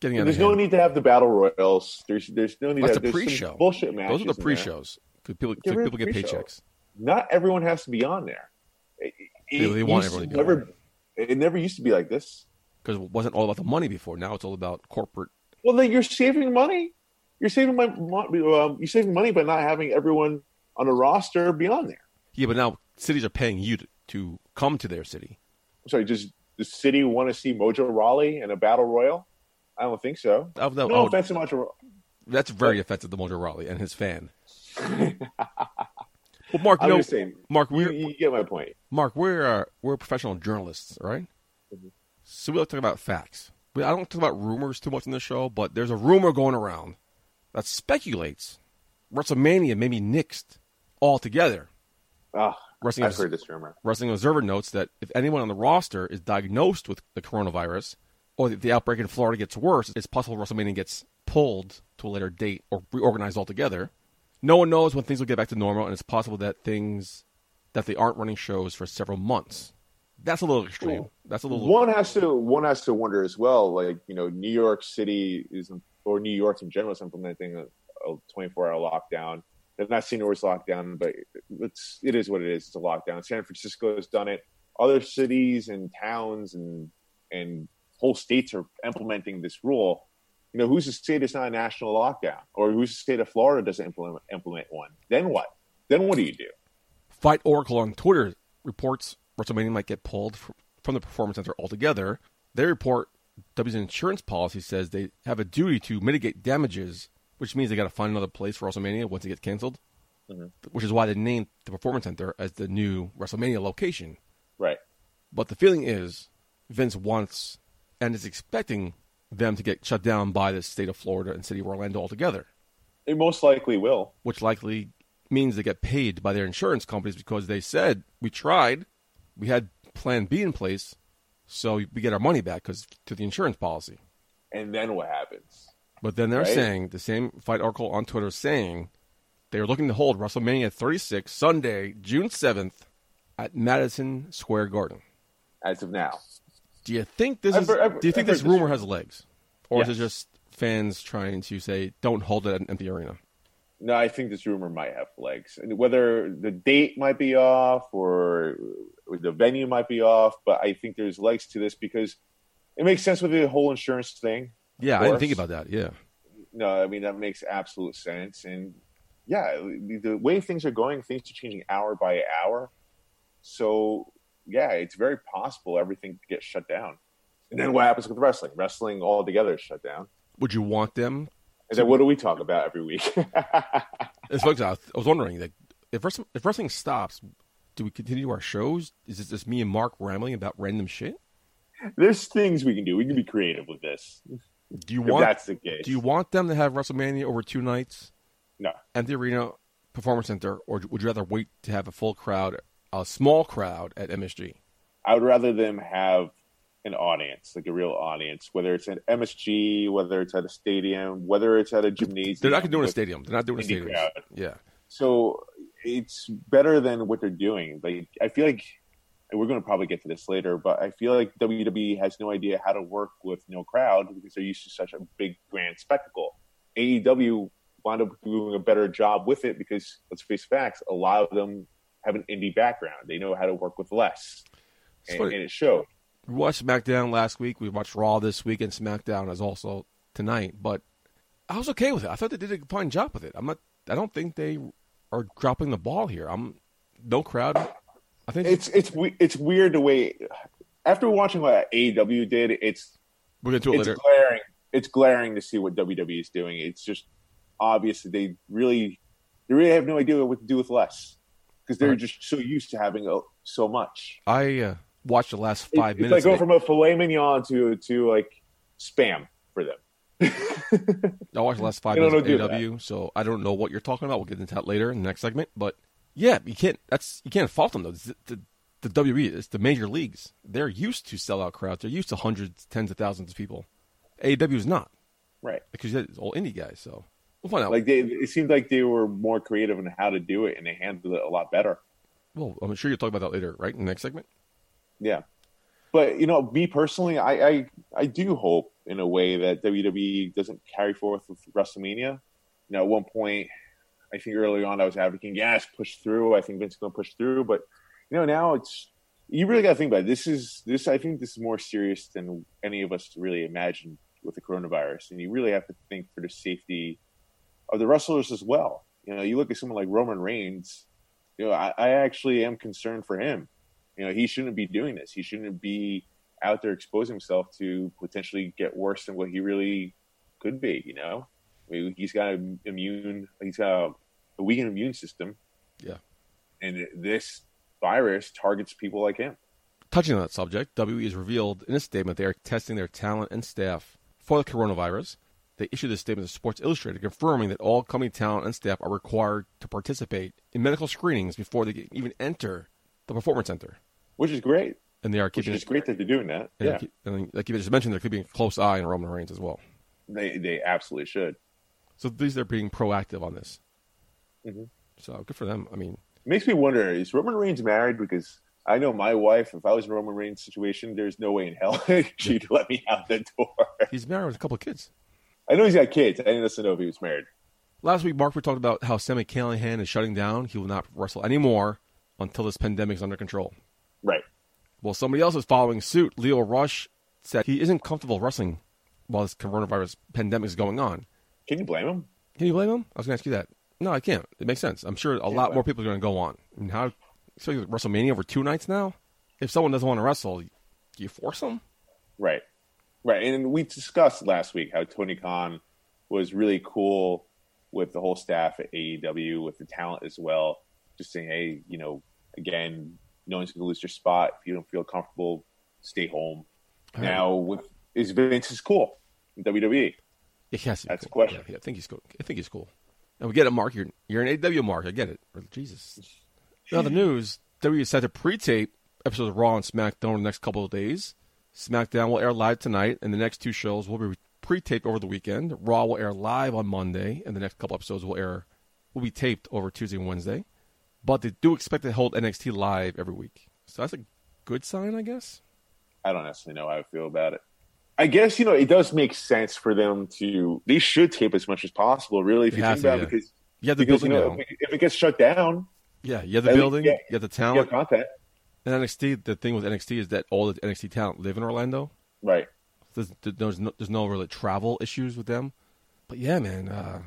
getting out There's no hand. need to have the battle royals. There's there's no need. That's to have, some pre-show. Bullshit matches. Those are the pre-shows because people, Get so rid of people get paychecks. Not everyone has to be on there. It, it They- want everyone to on never, It never used to be like this. because it wasn't all about the money before. Now it's all about corporate. Well, then you're saving money. You're saving my um, you're saving money by not having everyone on a roster be on there. Yeah, but now cities are paying you to, to come to their city. I'm sorry, does the city want to see Mojo Rawley in a battle royal? I don't think so. Would- I No would- offense to Mojo. That's very offensive to Mojo Rawley and his fan. well, Mark, you know, saying. Mark, You, we're you get my point. Mark, we're uh, we're professional journalists, right? Mm-hmm. So we like to talk about facts. We, I don't talk about rumors too much in the show, but there's a rumor going around that speculates WrestleMania may be nixed altogether. Ah, Wrestling, I've heard this rumor. Wrestling Observer notes that if anyone on the roster is diagnosed with the coronavirus, or if the outbreak in Florida gets worse, it's possible WrestleMania gets pulled to a later date or reorganized altogether. No one knows when things will get back to normal, and it's possible that things that they aren't running shows for several months. That's a little extreme. Cool. That's a little. One has to one has to wonder as well. Like you know, New York City is or New York in general is implementing a, a 24 hour lockdown. They're not St. Louis lockdown, but it's it is what it is. It's a lockdown. San Francisco has done it. Other cities and towns and and whole states are implementing this rule. You know, who's to say it's not a national lockdown, or who's to say that Florida doesn't implement implement one? Then what? Then what do you do? Fight Oracle on Twitter reports WrestleMania might get pulled fr- from the Performance Center altogether. They report W's insurance policy says they have a duty to mitigate damages, which means they got to find another place for WrestleMania once it gets canceled. Mhm. Which is why they named the Performance Center as the new WrestleMania location. Right. But the feeling is Vince wants and is expecting them to get shut down by the state of Florida and city of Orlando altogether, It most likely will. which likely means they get paid by their insurance companies because they said we tried, we had Plan B in place, so we get our money back because to the insurance policy. And then what happens? But then they're Right. saying the same fight article on Twitter saying they're looking to hold WrestleMania 36 Sunday, June 7th at Madison Square Garden. As of now, Do you think this I've is? heard- I've- do you think I've this heard this rumor has legs, or is it just fans trying to say don't hold it at an empty arena? No, I think this rumor might have legs. And whether the date might be off or the venue might be off, but I think there's legs to this because it makes sense with the whole insurance thing. Yeah, I didn't think about that. Yeah. No, I mean that makes absolute sense. And yeah, the, way things are going, things are changing hour by hour. So yeah, it's very possible everything gets shut down. And then what happens with wrestling? Wrestling altogether is shut down. Would you want them? And then what do we talk about every week? It's like I was wondering, like, if wrestling, if wrestling stops, do we continue our shows? Is it just me and Mark rambling about random shit? There's things we can do. We can be creative with this. Do you If want? that's the case. Do you want them to have WrestleMania over two nights, No. At the arena, performance center, or would you rather wait to have a full crowd, a small crowd at MSG? I would rather them have an audience, like a real audience, whether it's at MSG, whether it's at a stadium, whether it's at a gymnasium. They're not going to do it in a stadium. They're not doing a stadium. Yeah. So it's better than what they're doing. Like I feel like and we're going to probably get to this later, but I feel like WWE has no idea how to work with no crowd because they're used to such a big grand spectacle. AEW wound up doing a better job with it because let's face facts, a lot of them have an indie background. They know how to work with less, and, and it showed. We watched SmackDown last week. We watched Raw this week, and SmackDown is also tonight. But I was okay with it. I thought they did a fine job with it. I'm not. I don't think they are dropping the ball here. I'm no crowd. I think It's it's it's weird the way after watching what AEW did, it's we're gonna do it it's later. glaring. It's glaring to see what WWE is doing. It's just obvious that they really, they really have no idea what to do with less because they're Right. just so used to having uh so much. I uh, watched the last It- five it's minutes. like of going it. from a filet mignon to to like spam for them. I watched the last five minutes of AW, so I don't know what you're talking about. We'll get into that later in the next segment. But yeah, you can't. That's you can't fault them though. The, the, the WWE, it's the major leagues. They're used to sellout crowds. They're used to hundreds, tens of thousands of people. AEW is not right. because it's all indie guys. So we'll find out. Like they, it seemed like they were more creative in how to do it, and they handled it a lot better. well, I'm sure you'll talk about that later, right? In the next segment. Yeah. But you know, me personally, I, I I do hope in a way that WWE doesn't carry forth with WrestleMania. You know, at one point, I think early on I was advocating, yes, push through. I think Vince is going to push through, but you know, now it's you really got to think about it. this. Is this? I think this is more serious than any of us really imagined with the coronavirus, and you really have to think for the safety of the wrestlers as well. You know, you look at someone like Roman Reigns. You know, I, I actually am concerned for him you know, he shouldn't be doing this. He shouldn't be out there exposing himself to potentially get worse than what he really could be. You know, I mean, he's got an immune, he's got a, weakened immune system, Yeah. and this virus targets people like him. Touching on that subject, WWE has revealed in a statement they are testing their talent and staff for the coronavirus. They issued this statement to Sports Illustrated confirming that all company talent and staff are required to participate in medical screenings before they can even enter the performance center. Which is great. And they are Which keeping is great that they're doing that. and Yeah, keep- and like you just mentioned, they're keeping a close eye on Roman Reigns as well. they they absolutely should. So these are being proactive on this. Mhm. So good for them. I mean, It makes me wonder: Is Roman Reigns married? Because I know my wife. If I was in Roman Reigns' situation, there's no way in hell she'd let me out the door. he's married with a couple of kids. I know he's got kids. I didn't listen know if he was married. Last week, Mark, we talked about how Sami Callihan is shutting down. He will not wrestle anymore until this pandemic is under control. Right. Well, somebody else is following suit. Lio Rush said he isn't comfortable wrestling while this coronavirus pandemic is going on. Can you blame him? Can you blame him? I was going to ask you that. No, I can't. It makes sense. I'm sure a lot more people are going to go on. I mean, how, with WrestleMania over two nights now? If someone doesn't want to wrestle, do you force them? Right. Right. And we discussed last week how Tony Khan was really cool with the whole staff at AEW, with the talent as well. Just saying, hey, you know, again, no one's going to lose your spot. If you don't feel comfortable, stay home. Now, with is Vince is cool in WWE. Yeah, he has to That's cool. a question. Yeah, yeah, I think he's cool. I think he's cool. And we get it, Mark. You're you're an AW Mark. I get it. Jesus. Now the news: W is set to pre-tape episodes of Raw and SmackDown in the next couple of days. SmackDown will air live tonight, and the next two shows will be pre-taped over the weekend. Raw will air live on Monday, and the next couple episodes will air will be taped over Tuesday and Wednesday. But they do expect to hold NXT live every week, so that's a good sign, I guess. I don't necessarily know how I feel about it. I guess you know it does make sense for them to. They should tape as much as possible, really. If you have think about yeah. because You have the because you know now. if, if it gets shut down, Yeah, you have the At least building. get- you have the you talent. have content, And NXT, the thing with NXT is that all the NXT talent live in Orlando. right? There's, there's no there's no really travel issues with them. But yeah, man, uh,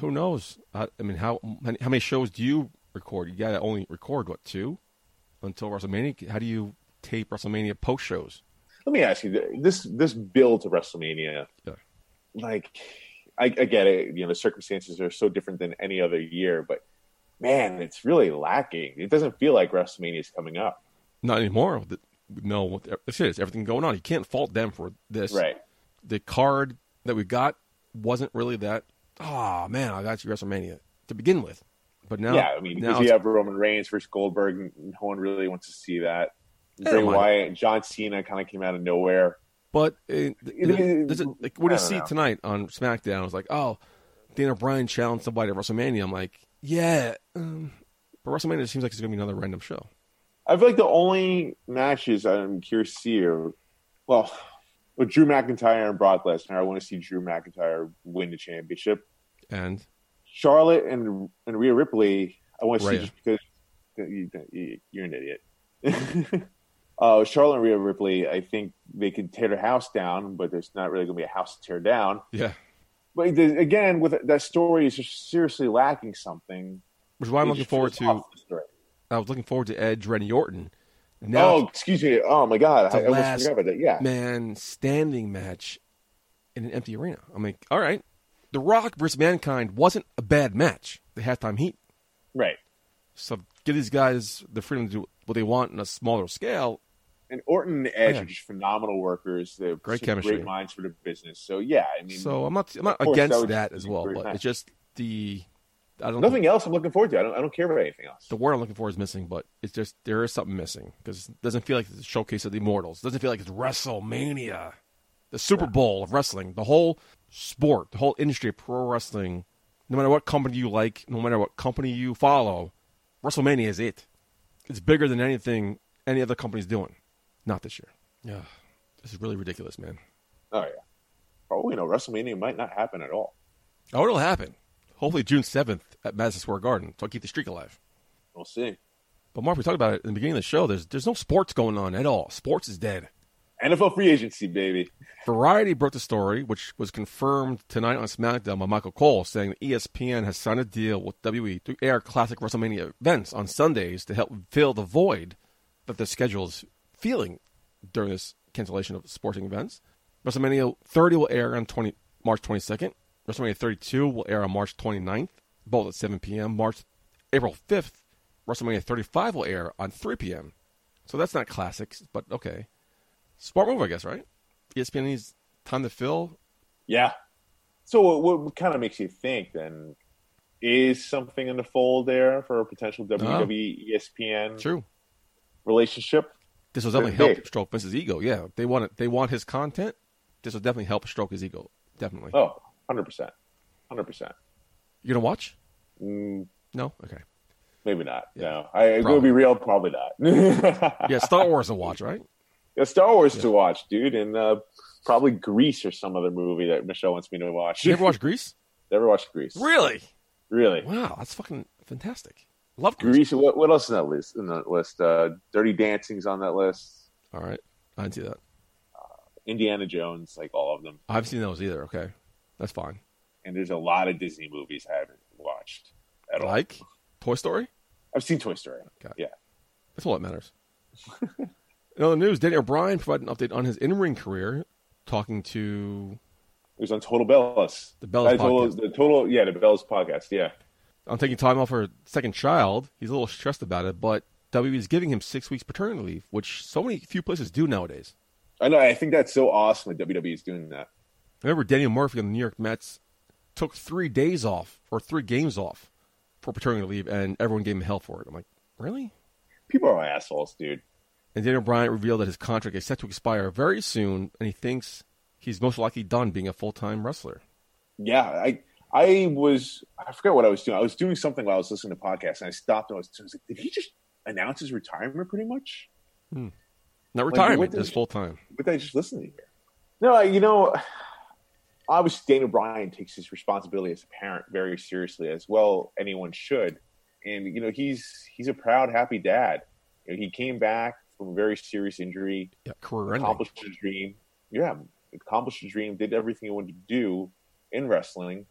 who knows? I, I mean, how many- how many shows do you record? You got to only record what two until WrestleMania. How do you tape WrestleMania post shows? Let me ask you this: this build to WrestleMania, Yeah. like I, I get it. You know, the circumstances are so different than any other year, but man, it's really lacking. It doesn't feel like WrestleMania is coming up, Not anymore. No, what this is everything going on. You can't fault them for this. right? The card that we got wasn't really that. Oh man, I got you WrestleMania to begin with. But now, yeah, I mean, now because you have Roman Reigns versus Goldberg, and no one really wants to see that. Bray why? Wyatt, John Cena kind of came out of nowhere. But it, It- does it, like, what do I you see know. tonight on SmackDown? It was like, oh, Daniel Bryan challenged somebody at WrestleMania. I'm like, yeah, um, but WrestleMania seems like it's going to be another random show. I feel like the only matches I'm curious to see are, well, with Drew McIntyre and Brock Lesnar. I want to see Drew McIntyre win the championship. And Charlotte and and Rhea Ripley, I want to see just because you, you, you're an idiot. uh, Charlotte and Rhea Ripley, I think they could tear the house down, but there's not really going to be a house to tear down. yeah, But the, again, with that story is just seriously lacking something. which is why I'm looking forward to. off the story. I was looking forward to Edge, Randy Orton. Now, oh, excuse me. Oh my God, I, I almost forgot about that. Yeah, man, standing match in an empty arena. I'm like, all right, The Rock versus Mankind wasn't a bad match. The halftime heat. right. So give these guys the freedom to do what they want on a smaller scale. And Orton and Edge oh, Yeah. are just phenomenal workers. They're Great chemistry. great minds for the business. So yeah, I mean, So I'm not I'm not course, that against would that as well, but it's just the I don't nothing else I'm looking forward to. I don't. I don't care about anything else. the word I'm looking for is missing, but it's just there is something missing because it doesn't feel like it's a showcase of the immortals. It doesn't feel like it's WrestleMania, the Super Bowl of wrestling, the whole sport, the whole industry of pro wrestling. No matter what company you like, no matter what company you follow, WrestleMania is it. It's bigger than anything any other company's doing. Not this year. Yeah, this is really ridiculous, man. Oh yeah. Probably know, WrestleMania might not happen at all. Oh, it'll happen. Hopefully June seventh at Madison Square Garden. So I'll keep the streak alive. We'll see. But Mark, we talked about it in the beginning of the show. There's there's no sports going on at all. Sports is dead. NFL free agency, baby. Variety broke the story, which was confirmed tonight on SmackDown by Michael Cole, saying that ESPN has signed a deal with WWE to air classic WrestleMania events on Sundays to help fill the void that the schedule is feeling during this cancellation of sporting events. WrestleMania 30 will air on 20, March 22nd. WrestleMania 32 will air on March 29th, both at 7 p.m. March April 5th, WrestleMania 35 will air on 3 p.m. So that's not classics, but okay. Smart move, I guess, right? ESPN needs time to fill. Yeah. So what, what kind of makes you think then? Is something in the fold there for a potential uh-huh. WWE ESPN True. relationship? This will definitely help stroke Vince's ego. Yeah, they want it. They want his content. This will definitely help stroke his ego. Definitely. Oh, 100%. 100%. You gonna watch? Mm, No. Okay. maybe not. Yeah. No. I, it will be real, probably not. Yeah, Star Wars to watch, right? Yeah, Star Wars Yeah. to watch, dude, and uh, probably Grease or some other movie that Michelle wants me to watch. You ever watch Grease? Never watched Grease. Really? Really? Wow, that's fucking fantastic. Love Grease. Grease. What, what else is on that list? In that list, uh, Dirty Dancing's on that list. All right, I see that. Indiana Jones, like all of them. I haven't seen those either. Okay, that's fine. And there's a lot of Disney movies I haven't watched at all. Like Toy Story. I've seen Toy Story. Okay. Yeah. That's all that matters. in other news, Daniel Bryan provided an update on his in-ring career, talking to It was on Total Bellas. The Bellas Uh, total, podcast. The total, yeah, the Bellas podcast. Yeah. I'm taking time off for a second child. He's a little stressed about it, but WWE is giving him six weeks paternity leave, which so many few places do nowadays. I know. I think that's so awesome that WWE is doing that. I remember Daniel Murphy on the New York Mets took three days off or three games off for paternity leave, and everyone gave him hell for it. I'm like, really? People are assholes, dude. And Daniel Bryan revealed that his contract is set to expire very soon, and he thinks he's most likely done being a full time wrestler. Yeah, I I was I forget what I was doing. I was doing something while I was listening to podcasts, and I stopped and I was, I was like, did he just announce his retirement? Pretty much. Hmm. Not what retirement, did- just full time. What did I just listen to here? No, you know, obviously Daniel Bryan takes his responsibility as a parent very seriously, as well anyone should. And you know, he's he's a proud, happy dad. You know, he came back from a very serious injury, Yeah, career ending. accomplished his dream. Yeah, accomplished his dream, did everything he wanted to do in wrestling.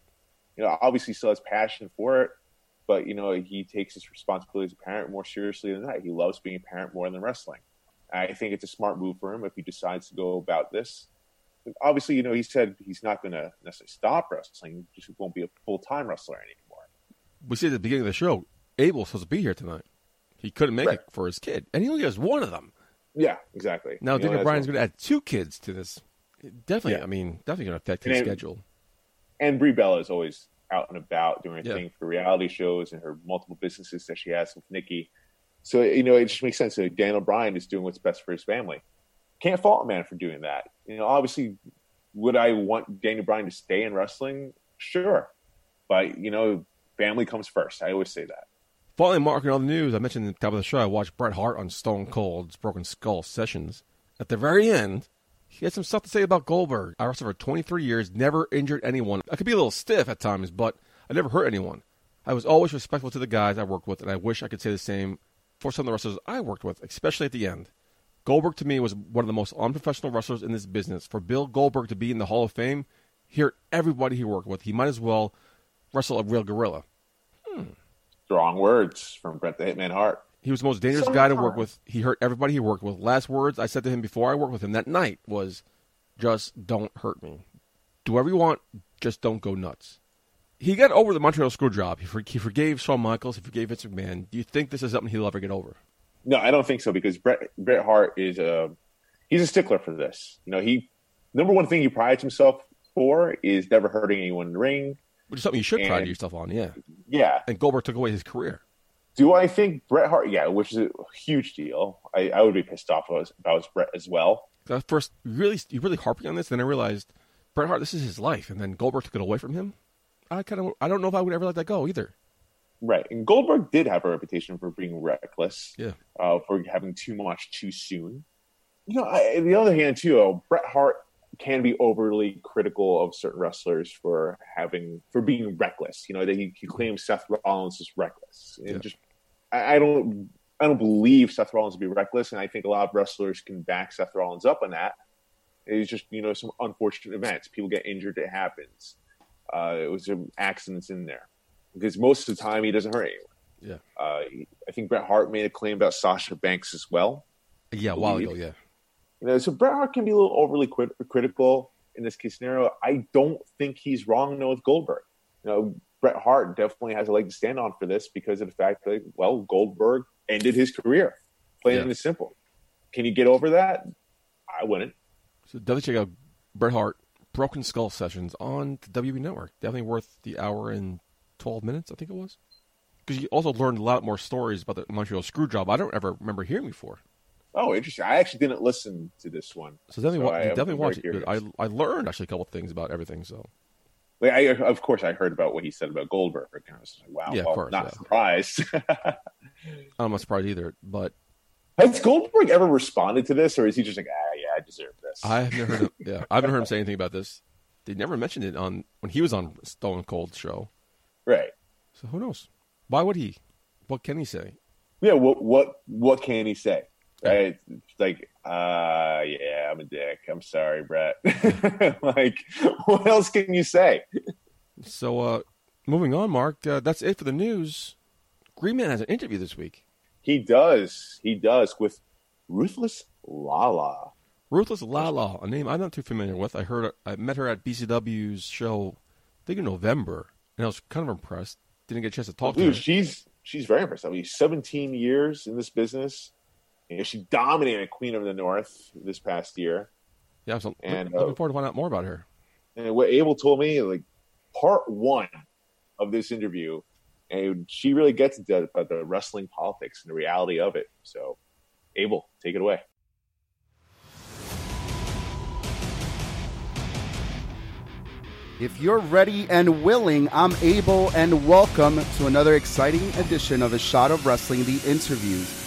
You know, obviously still has passion for it, but you know, he takes his responsibility as a parent more seriously than that. He loves being a parent more than wrestling. I think it's a smart move for him if he decides to go about this. Obviously, you know, he said he's not going to necessarily stop wrestling; he just won't be a full time wrestler anymore. We see at the beginning of the show, Abel supposed to be here tonight. He couldn't make Right. it for his kid, and he only has one of them. Yeah, exactly. Now, Daniel Bryan's going to add two kids to this. Definitely, Yeah. I mean, definitely going to affect And his it- schedule. And Brie Bella is always out and about doing her Yeah. thing for reality shows and her multiple businesses that she has with Nikki. So you know, it just makes sense that Daniel Bryan is doing what's best for his family. Can't fault a man for doing that. You know, obviously, would I want Daniel Bryan to stay in wrestling? Sure, but you know, family comes first. I always say that. Finally, marking on the news, I mentioned at the top of the show, I watched Bret Hart on Stone Cold's Broken Skull sessions. At the very end, he had some stuff to say about Goldberg. I wrestled for 23 years, never injured anyone. I could be a little stiff at times, but I never hurt anyone. I was always respectful to the guys I worked with, and I wish I could say the same for some of the wrestlers I worked with, especially at the end. Goldberg to me was one of the most unprofessional wrestlers in this business. For Bill Goldberg to be in the Hall of Fame, he hurt everybody he worked with. He might as well wrestle a real gorilla. Hmm. Strong words from Bret the Hitman Hart. He was the most dangerous guy to work with. He hurt everybody he worked with. Last words I said to him before I worked with him that night was, "Just don't hurt me. Do whatever you want. Just don't go nuts." He got over the Montreal screw job. He, for, he forgave Shawn Michaels. He forgave Vince McMahon. Do you think this is something he'll ever get over? No, I don't think so because Bret Bret Hart is a he's a stickler for this. You know, he number one thing he prides himself for is never hurting anyone in the ring. Which is something you should pride yourself on. Yeah. Yeah. And Goldberg took away his career. Do I think Bret Hart? Yeah, which is a huge deal. I, I would be pissed off if I was, if I was Bret as well. At first, really, you really harping on this. Then I realized Bret Hart, this is his life, and then Goldberg took it away from him. I kind of, I don't know if I would ever let that go either. Right. And Goldberg did have a reputation for being reckless, Yeah. uh, for having too much too soon. You know, I, on the other hand, too, uh, Bret Hart can be overly critical of certain wrestlers for having for being reckless. You know, that he, he claims Seth Rollins is reckless. And Yeah. just, I, I don't, I don't believe Seth Rollins to be reckless, and I think a lot of wrestlers can back Seth Rollins up on that. It's just you know some unfortunate events. People get injured. It happens. Uh, it was some accidents in there because most of the time he doesn't hurt anyone. Yeah. Uh, I think Bret Hart made a claim about Sasha Banks as well. Yeah, a while ago, yeah. You know, so Bret Hart can be a little overly crit- critical in this case scenario. I don't think he's wrong though with Goldberg. You know, Bret Hart definitely has a leg to stand on for this because of the fact that well, Goldberg ended his career. Plain Yeah. and simple. Can you get over that? I wouldn't. So definitely check out Bret Hart Broken Skull sessions on the WWE Network. Definitely worth the hour and twelve minutes, I think it was. Because you also learned a lot more stories about the Montreal screw job I don't ever remember hearing before. Oh, interesting. I actually didn't listen to this one. So definitely, So definitely watch it. curious. I I learned actually a couple things about everything. So Like, I, of course, I heard about what he said about Goldberg. And I was like, wow, Yeah, well, course, not yeah. surprised. I'm not surprised either. But Has Goldberg ever responded to this, or is he just like, ah, yeah, I deserve this? I have never heard. Of, yeah, I haven't heard him say anything about this. They never mentioned it on when he was on Stone Cold show. right. So who knows? Why would he? What can he say? Yeah. What what what can he say? Right. It's like, uh, yeah, I'm a dick. I'm sorry, Bret. like, what else can you say? So uh moving on, Mark. Uh, that's it for the news. Greenman has an interview this week. He does. He does with ruthless Lala. Ruthless Lala, a name I'm not too familiar with. I heard I met her at BCW's show, I think in November, and I was kind of impressed. Didn't get a chance to talk to her. she's she's very impressive. I mean, 17 years in this business. You know, she dominated Queen of the North this past year. Yeah, so and, looking uh, forward to find out more about her. And what Abel told me, like part one of this interview, and she really gets into about the wrestling politics and the reality of it. So, Abel, take it away. If you're ready and willing, I'm able and welcome to another exciting edition of A Shot of Wrestling, the interviews.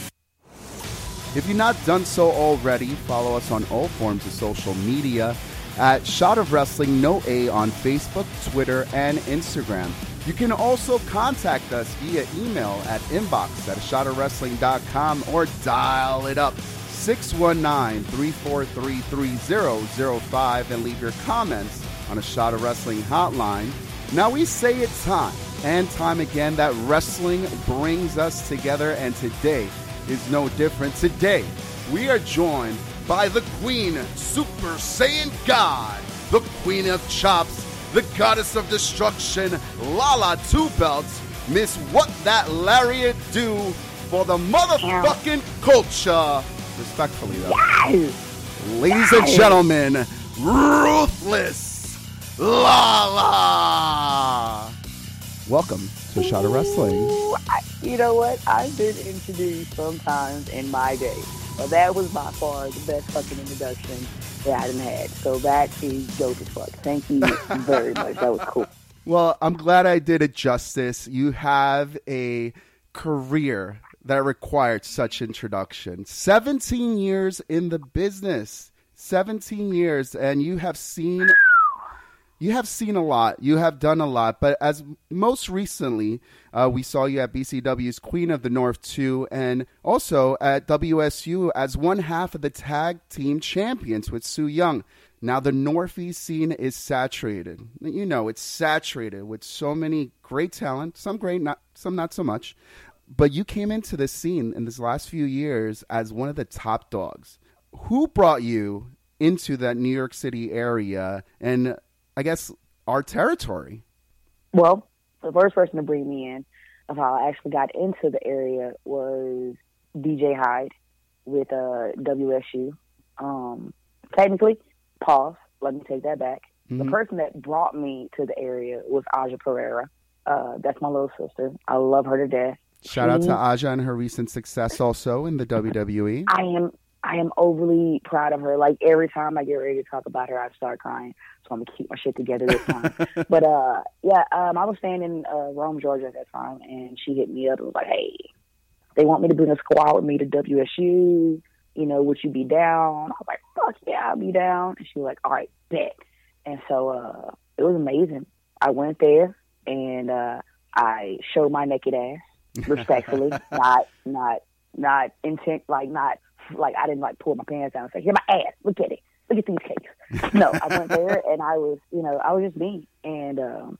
If you've not done so already, follow us on all forms of social media at Shot of Wrestling No A on Facebook, Twitter, and Instagram. You can also contact us via email at inbox at shotofwrestling.com or dial it up 619-343-3005 and leave your comments on a Shot of Wrestling hotline. Now we say it time and time again that wrestling brings us together and today is no different. Today we are joined by the Queen Super Saiyan God, the Queen of Chops, the Goddess of Destruction, Lala Two Belts, Miss What That Lariat Do for the motherfucking culture. Respectfully, though. Ladies and gentlemen, Ruthless Lala. Welcome to Shot of Wrestling. You know what? I've been introduced sometimes in my day, but that was by far the best fucking introduction that I done had. So that is dope as fuck. Thank you very much. That was cool. Well, I'm glad I did it justice. You have a career that required such introduction. 17 years in the business. 17 years and you have seen you have seen a lot. You have done a lot, but as most recently, uh, we saw you at BCW's Queen of the North 2 and also at WSU as one half of the tag team champions with Sue Young. Now, the Northeast scene is saturated. You know, it's saturated with so many great talent, some great, not, some not so much. But you came into this scene in this last few years as one of the top dogs. Who brought you into that New York City area and I guess our territory? Well, the first person to bring me in of how I actually got into the area was DJ Hyde with uh, WSU. Um, technically, pause. Let me take that back. The Mhm. person that brought me to the area was Aja Pereira. Uh, that's my little sister. I love her to death. Shout out to She- Aja and her recent success also in the. WWE. I am I am overly proud of her. Like every time I get ready to talk about her, I start crying. So I'm gonna keep my shit together this time. but uh, yeah, um, I was staying in uh, Rome, Georgia at that time, and she hit me up and was like, "Hey, they want me to bring a squad with me to WSU. You know, would you be down?" I was like, "Fuck yeah, I'll be down." And she was like, "All right, bet." And so uh, it was amazing. I went there and uh, I showed my naked ass respectfully, not not not intent, like not like I didn't like pull my pants down and say, "Here my ass, look at it, look at these cakes." no, I went there and I was, you know, I was just me, and um,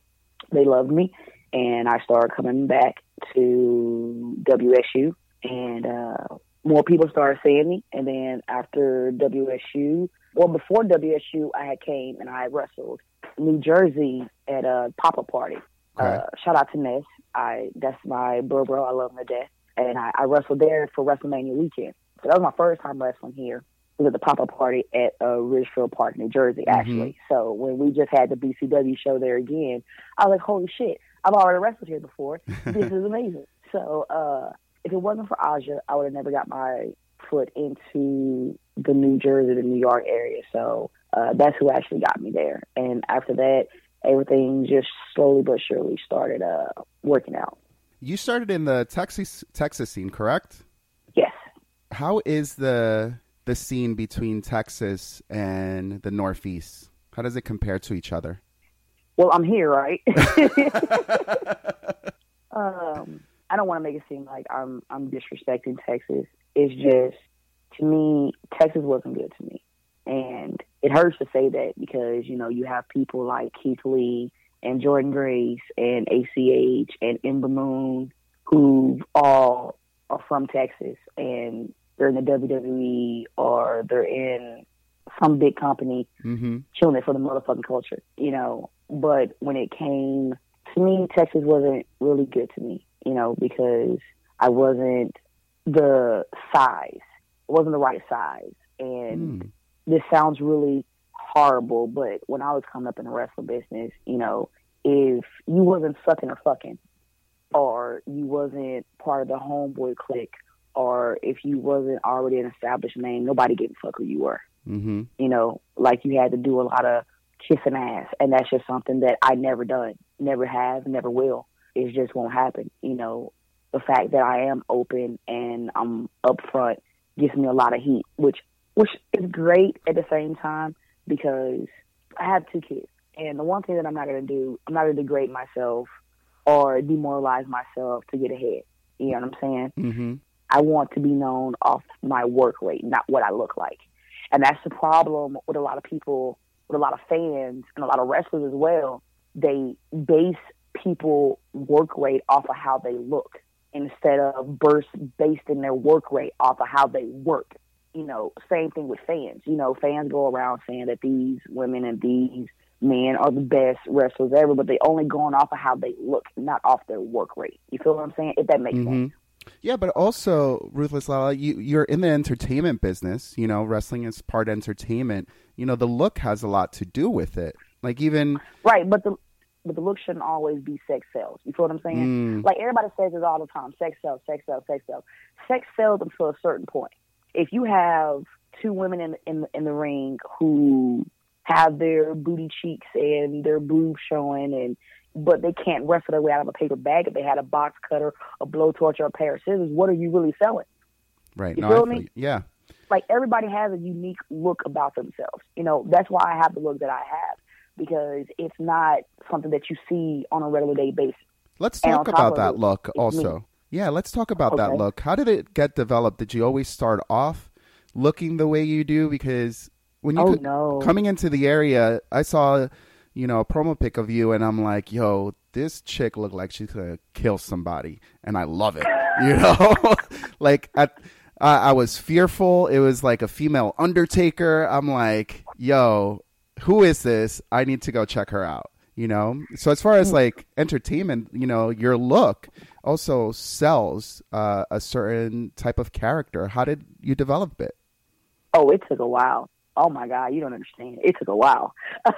they loved me, and I started coming back to WSU, and uh, more people started seeing me, and then after WSU, well, before WSU, I had came and I wrestled New Jersey at a pop up party. Uh, shout out to Ness. I that's my bro, bro. I love him to death, and I, I wrestled there for WrestleMania weekend. So that was my first time wrestling here. It was at the pop up party at uh, Ridgefield Park, New Jersey, actually. So when we just had the BCW show there again, I was like, holy shit, I've already wrestled here before. this is amazing. So uh, if it wasn't for Aja, I would have never got my foot into the New Jersey, the New York area. So uh, that's who actually got me there. And after that, everything just slowly but surely started uh, working out. You started in the Texas Texas scene, correct? How is the the scene between Texas and the Northeast? How does it compare to each other? Well, I'm here, right? um, I don't want to make it seem like I'm I'm disrespecting Texas. It's just to me, Texas wasn't good to me, and it hurts to say that because you know you have people like Keith Lee and Jordynne Grace and ACH and Ember Moon who all are from Texas and they're in the WWE or they're in some big company Mm-hmm. killing it for the motherfucking culture, you know. But when it came to me, Texas wasn't really good to me, you know, because I wasn't the size, I wasn't the right size. And Mm. this sounds really horrible, but when I was coming up in the wrestling business, you know, if you wasn't sucking or fucking, or you wasn't part of the homeboy clique, or if you wasn't already an established name, nobody gave a fuck who you were Mm-hmm. you know, like you had to do a lot of kissing ass, and that's just something that I never done, never have, never will. It just won't happen. You know, the fact that I am open and I'm upfront gives me a lot of heat, which which is great at the same time because I have two kids, and the one thing that I'm not going to do, I'm not going to degrade myself or demoralize myself to get ahead. You know what I'm saying? Mm-hmm. I want to be known off my work rate, not what I look like. And that's the problem with a lot of people, with a lot of fans and a lot of wrestlers as well. They base people work rate off of how they look instead of burst based in their work rate off of how they work. You know, same thing with fans. You know, fans go around saying that these women and these men are the best wrestlers ever, but they only going off of how they look, not off their work rate. You feel what I'm saying? If that makes Mm-hmm. sense. Yeah, but also Ruthless Lala, you you're in the entertainment business. You know, wrestling is part entertainment. You know, the look has a lot to do with it. Like even Right, but the but the look shouldn't always be sex sells. You feel what I'm saying? Mm. Like everybody says this all the time: sex sells, sex sells, sex sells. Sex sells until a certain point. If you have two women in in in the ring who have their booty cheeks and their boobs showing, and but they can't wrestle their way out of a paper bag if they had a box cutter, a blowtorch, or a pair of scissors, what are you really selling? right. You no, feel I me? Yeah. like everybody has a unique look about themselves. You know, that's why I have the look that I have because it's not something that you see on a regular day basis. Let's talk about that it, look also. me. Yeah, let's talk about that look. How did it get developed? Did you always start off looking the way you do? Because when you Oh, co- no. coming into the area, I saw, you know, a promo pic of you, and I'm like, yo, this chick looked like she's gonna kill somebody, and I love it. You know, like at. I I was fearful. It was like a female Undertaker. I'm like, yo, who is this? I need to go check her out. You know. So as far as like entertainment, you know, your look also sells uh, a certain type of character. How did you develop it? Oh, it took a while. Oh my God, you don't understand. It took a while.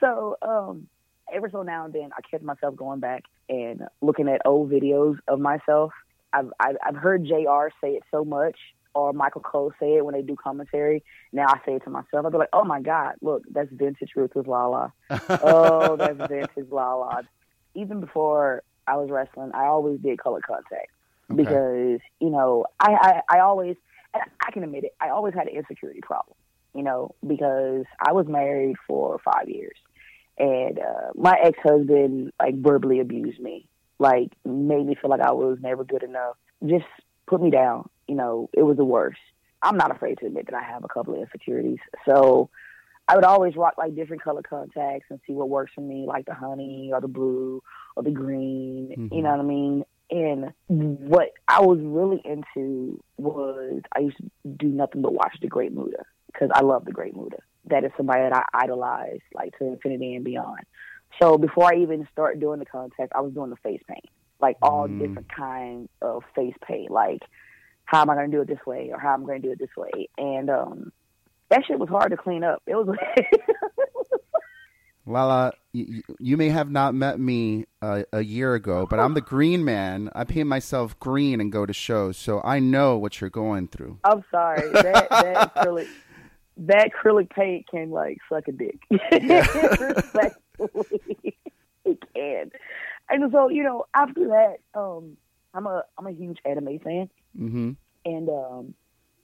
so, um, every so now and then, I catch myself going back and looking at old videos of myself. I've I've, I've heard Jr. say it so much, or Michael Cole say it when they do commentary. Now I say it to myself. I'll be like, "Oh my God, look, that's vintage Ruthless Lala. oh, that's vintage Lala." Even before I was wrestling, I always did color contact Okay. because you know I, I I always and I can admit it I always had an insecurity problem you know because I was married for five years and uh, my ex husband like verbally abused me like made me feel like I was never good enough just put me down you know it was the worst I'm not afraid to admit that I have a couple of insecurities so I would always rock like different color contacts and see what works for me, like the honey or the blue or the green. Mhm. You know what I mean? And what I was really into was I used to do nothing but watch the Great Muta because I love the Great Muta. That is somebody that I idolize, like to infinity and beyond. So before I even start doing the contest, I was doing the face paint, like all Mm. different kinds of face paint, like how am I going to do it this way or how I'm going to do it this way. And um, that shit was hard to clean up. It was. Lala, you, you may have not met me uh, a year ago, but I'm the green man. I paint myself green and go to shows, so I know what you're going through. I'm sorry. That that acrylic that acrylic paint can like suck a dick. Respectfully, it can. And so you know, after that, um, I'm a I'm a huge anime fan, hmm and um,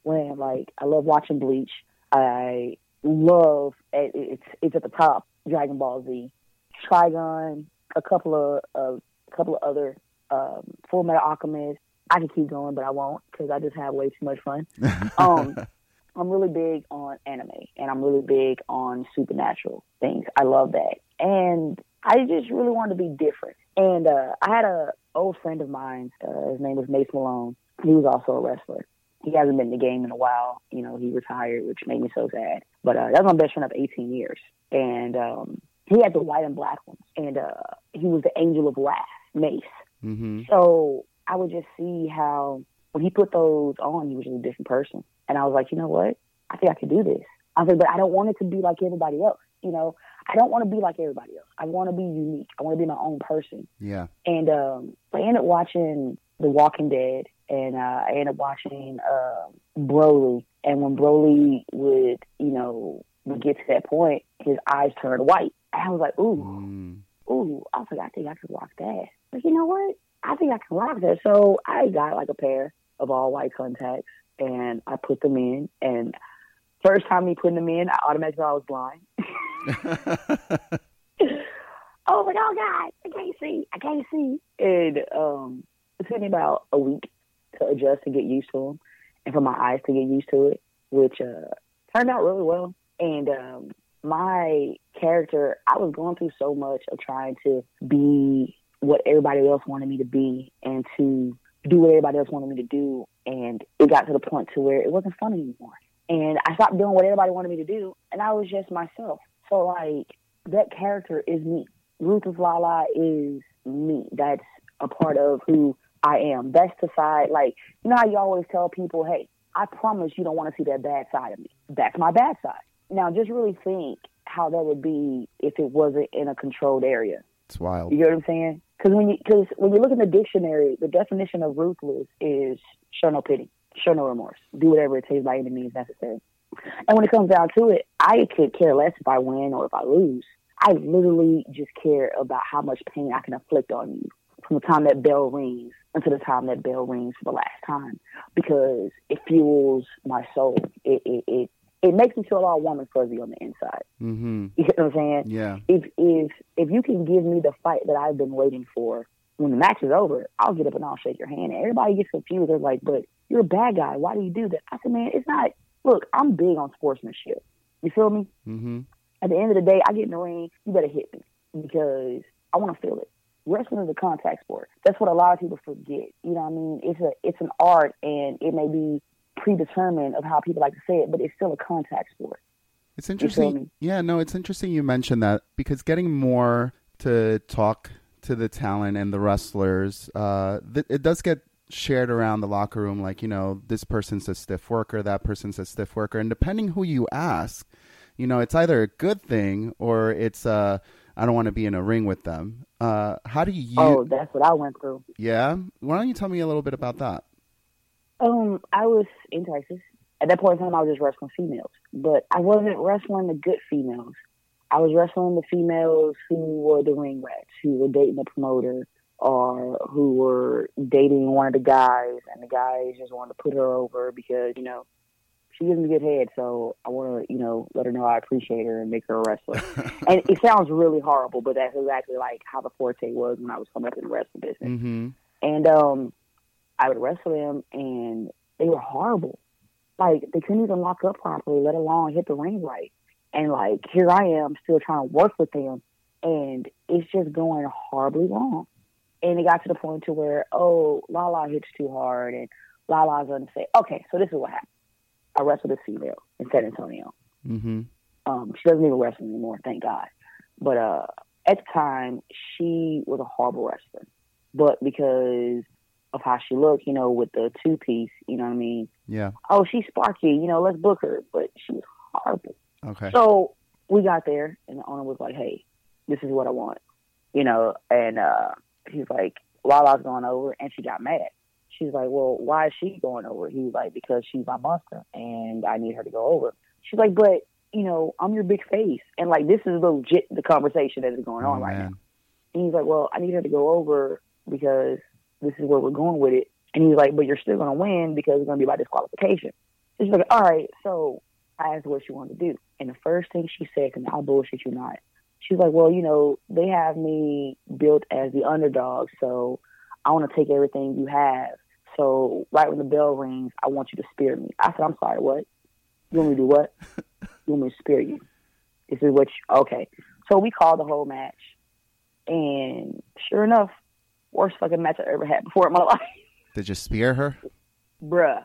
when like I love watching Bleach. I love it- it's it's at the top. Dragon Ball Z, Trigun, a couple of uh, a couple of other um, Full Metal Alchemist. I can keep going, but I won't because I just have way too much fun. Um, I'm really big on anime, and I'm really big on supernatural things. I love that, and I just really wanted to be different. And uh, I had a old friend of mine. Uh, his name was Mace Malone. He was also a wrestler. He hasn't been in the game in a while. You know, he retired, which made me so sad. But uh, was my best friend of 18 years, and um, he had the white and black ones, and uh, he was the angel of wrath, Mace. hmm So I would just see how when he put those on, he was just a different person. And I was like, you know what? I think I could do this. I was like, but I don't want it to be like everybody else. You know, I don't want to be like everybody else. I want to be unique. I want to be my own person. Yeah. And um, I ended up watching The Walking Dead, and uh, I ended up watching uh, Broly. And when Broly would, you know, would get to that point, his eyes turned white. And I was like, ooh, Mm. ooh, I was like, I think I could rock that. But you know what? I think I can rock that. So I got like a pair of all white contacts and I put them in. And first time me putting them in, I automatically I was blind. I was like, oh God, I can't see. I can't see. And um, it took me about a week to adjust and get used to them and for my eyes to get used to it, which uh, turned out really well. And um, my character, I was going through so much of trying to be what everybody else wanted me to be and to do what everybody else wanted me to do. And it got to the point to where it wasn't fun anymore. And I stopped doing what everybody wanted me to do, and I was just myself. So, like, that character is me. Ruthless Lala is me. That's a part of who I am. That's the side, like, you know how you always tell people, hey, I promise you don't want to see that bad side of me. That's my bad side. Now, just really think how that would be if it wasn't in a controlled area. It's wild. You get what I'm saying? Because when you because when you look in the dictionary, the definition of ruthless is show no pity, show no remorse, do whatever it takes by any means necessary. And when it comes down to it, I could care less if I win or if I lose. I literally just care about how much pain I can inflict on you from the time that bell rings until the time that bell rings for the last time, because it fuels my soul. It it it, it makes me feel all warm and fuzzy on the inside. Mm-hmm. You know what I'm saying? Yeah. if if if you can give me the fight that I've been waiting for when the match is over, I'll get up and I'll shake your hand. And everybody gets confused. They're like, "But you're a bad guy. Why do you do that?" I said, "Man, it's not. Look, I'm big on sportsmanship. You feel me? Mm-hmm. At the end of the day, I get in the ring. You better hit me because I want to feel it. Wrestling is a contact sport. That's what a lot of people forget. You know what I mean? It's a it's an art, and it may be predetermined of how people like to say it, but it's still a contact sport. It's interesting. Yeah, no, it's interesting you mentioned that because getting more to talk to the talent and the wrestlers, uh, th- it does get shared around the locker room. Like you know, this person's a stiff worker, that person's a stiff worker, and depending who you ask, you know, it's either a good thing or it's uh, I don't want to be in a ring with them. Uh, how do you? oh, that's what I went through. Yeah, why don't you tell me a little bit about that? Um, I was in Texas. At that point in time, I was just wrestling females, but I wasn't wrestling the good females. I was wrestling the females who were the ring rats, who were dating the promoter, or who were dating one of the guys, and the guys just wanted to put her over because you know she gives me good head, so I want to you know let her know I appreciate her and make her a wrestler. and it sounds really horrible, but that's exactly like how the forte was when I was coming up in the wrestling business. Mm-hmm. And um, I would wrestle them, and they were horrible. Like they couldn't even lock up properly, let alone hit the ring right. And like here I am, still trying to work with them, and it's just going horribly wrong. And it got to the point to where, oh, Lala hits too hard, and Lala's gonna say, okay, so this is what happened. I wrestled a female in San Antonio. Mm-hmm. Um, she doesn't even wrestle anymore, thank God. But uh, at the time, she was a horrible wrestler. But because of how she looked, you know, with the two piece, you know what I mean? Yeah. Oh, she's sparky, you know, let's book her. But she was horrible. Okay. So we got there, and the owner was like, "Hey, this is what I want," you know. And uh, he's like, "Lala's going over," and she got mad. She's like, "Well, why is she going over?" He was like, "Because she's my monster, and I need her to go over." She's like, "But you know, I'm your big face, and like this is legit the conversation that is going on Oh, right man. now." And he's like, "Well, I need her to go over because this is where we're going with it." And he's like, "But you're still going to win because it's going to be by disqualification." She's like, "All right, so." I asked what she wanted to do. And the first thing she said, and I'll bullshit you not, she's like, Well, you know, they have me built as the underdog, so I want to take everything you have. So right when the bell rings, I want you to spear me. I said, I'm sorry, what? You want me to do what? you want me to spear you? This is what you, okay. So we called the whole match. And sure enough, worst fucking match I ever had before in my life. Did you spear her? Bruh.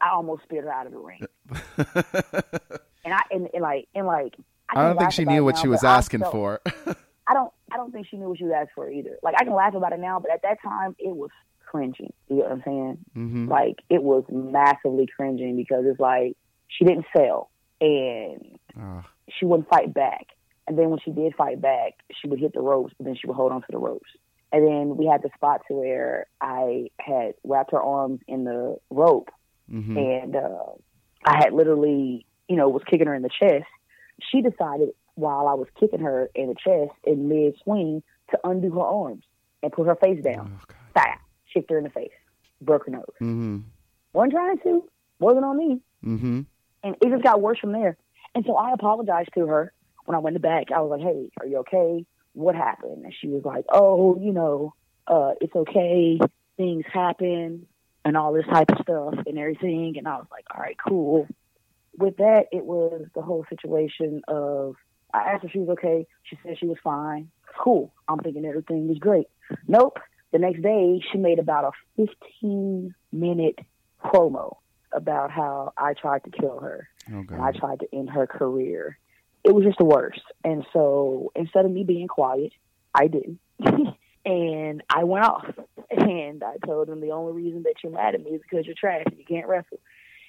I almost speared her out of the ring. and I and, and like and like I can don't think she knew what now, she was I asking felt- for. I don't I don't think she knew what she was asking for either. Like I can laugh about it now, but at that time it was cringing. You know what I'm saying? hmm Like it was massively cringing because it's like she didn't sell and Oh, she wouldn't fight back. And then when she did fight back, she would hit the ropes, but then she would hold on to the ropes. And then we had the spot to where I had wrapped her arms in the rope hmm and uh, I had literally, you know, was kicking her in the chest. She decided while I was kicking her in the chest in mid swing to undo her arms and put her face down. Oh. Fire. Kicked her in the face. Broke her nose. Mm-hmm. Wasn't trying to. Wasn't on me. Mm-hmm. And it just got worse from there. And so I apologized to her when I went to back, I was like, "Hey, are you okay? What happened?" And she was like, "Oh, you know, uh, it's okay. Things happen, and all this type of stuff and everything." And I was like, "All right, cool." With that, it was the whole situation of I asked if she was okay. She said she was fine. Cool. I'm thinking everything was great. Nope. The next day, she made about a 15 minute promo about how I tried to kill her Okay. and I tried to end her career. It was just the worst. And so instead of me being quiet, I didn't. and I went off. And I told them the only reason that you're mad at me is because you're trash and you can't wrestle.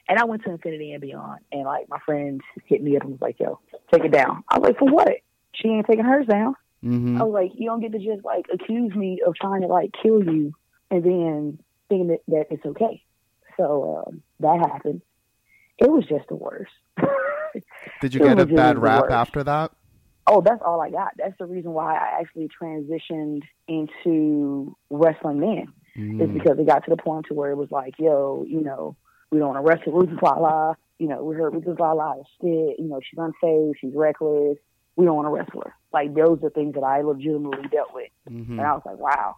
And I went to Infinity and Beyond. And like my friends hit me up and was like, yo, take it down. I was like, for what? She ain't taking hers down. hmm I was like, you don't get to just like accuse me of trying to like kill you and then thinking that, that it's okay. So um, that happened. It was just the worst. Did you it get a bad rap worst. after that? oh, that's all I got. That's the reason why I actually transitioned into wrestling then. Is Mm. because it got to the point to where it was like, yo, you know, we don't want to wrestle Ruthless Lala. You know, we heard Ruthless Lala is shit. You know, she's unsafe. She's reckless. We don't want to wrestle her. Like those are things that I legitimately dealt with. Mhm. And I was like, wow.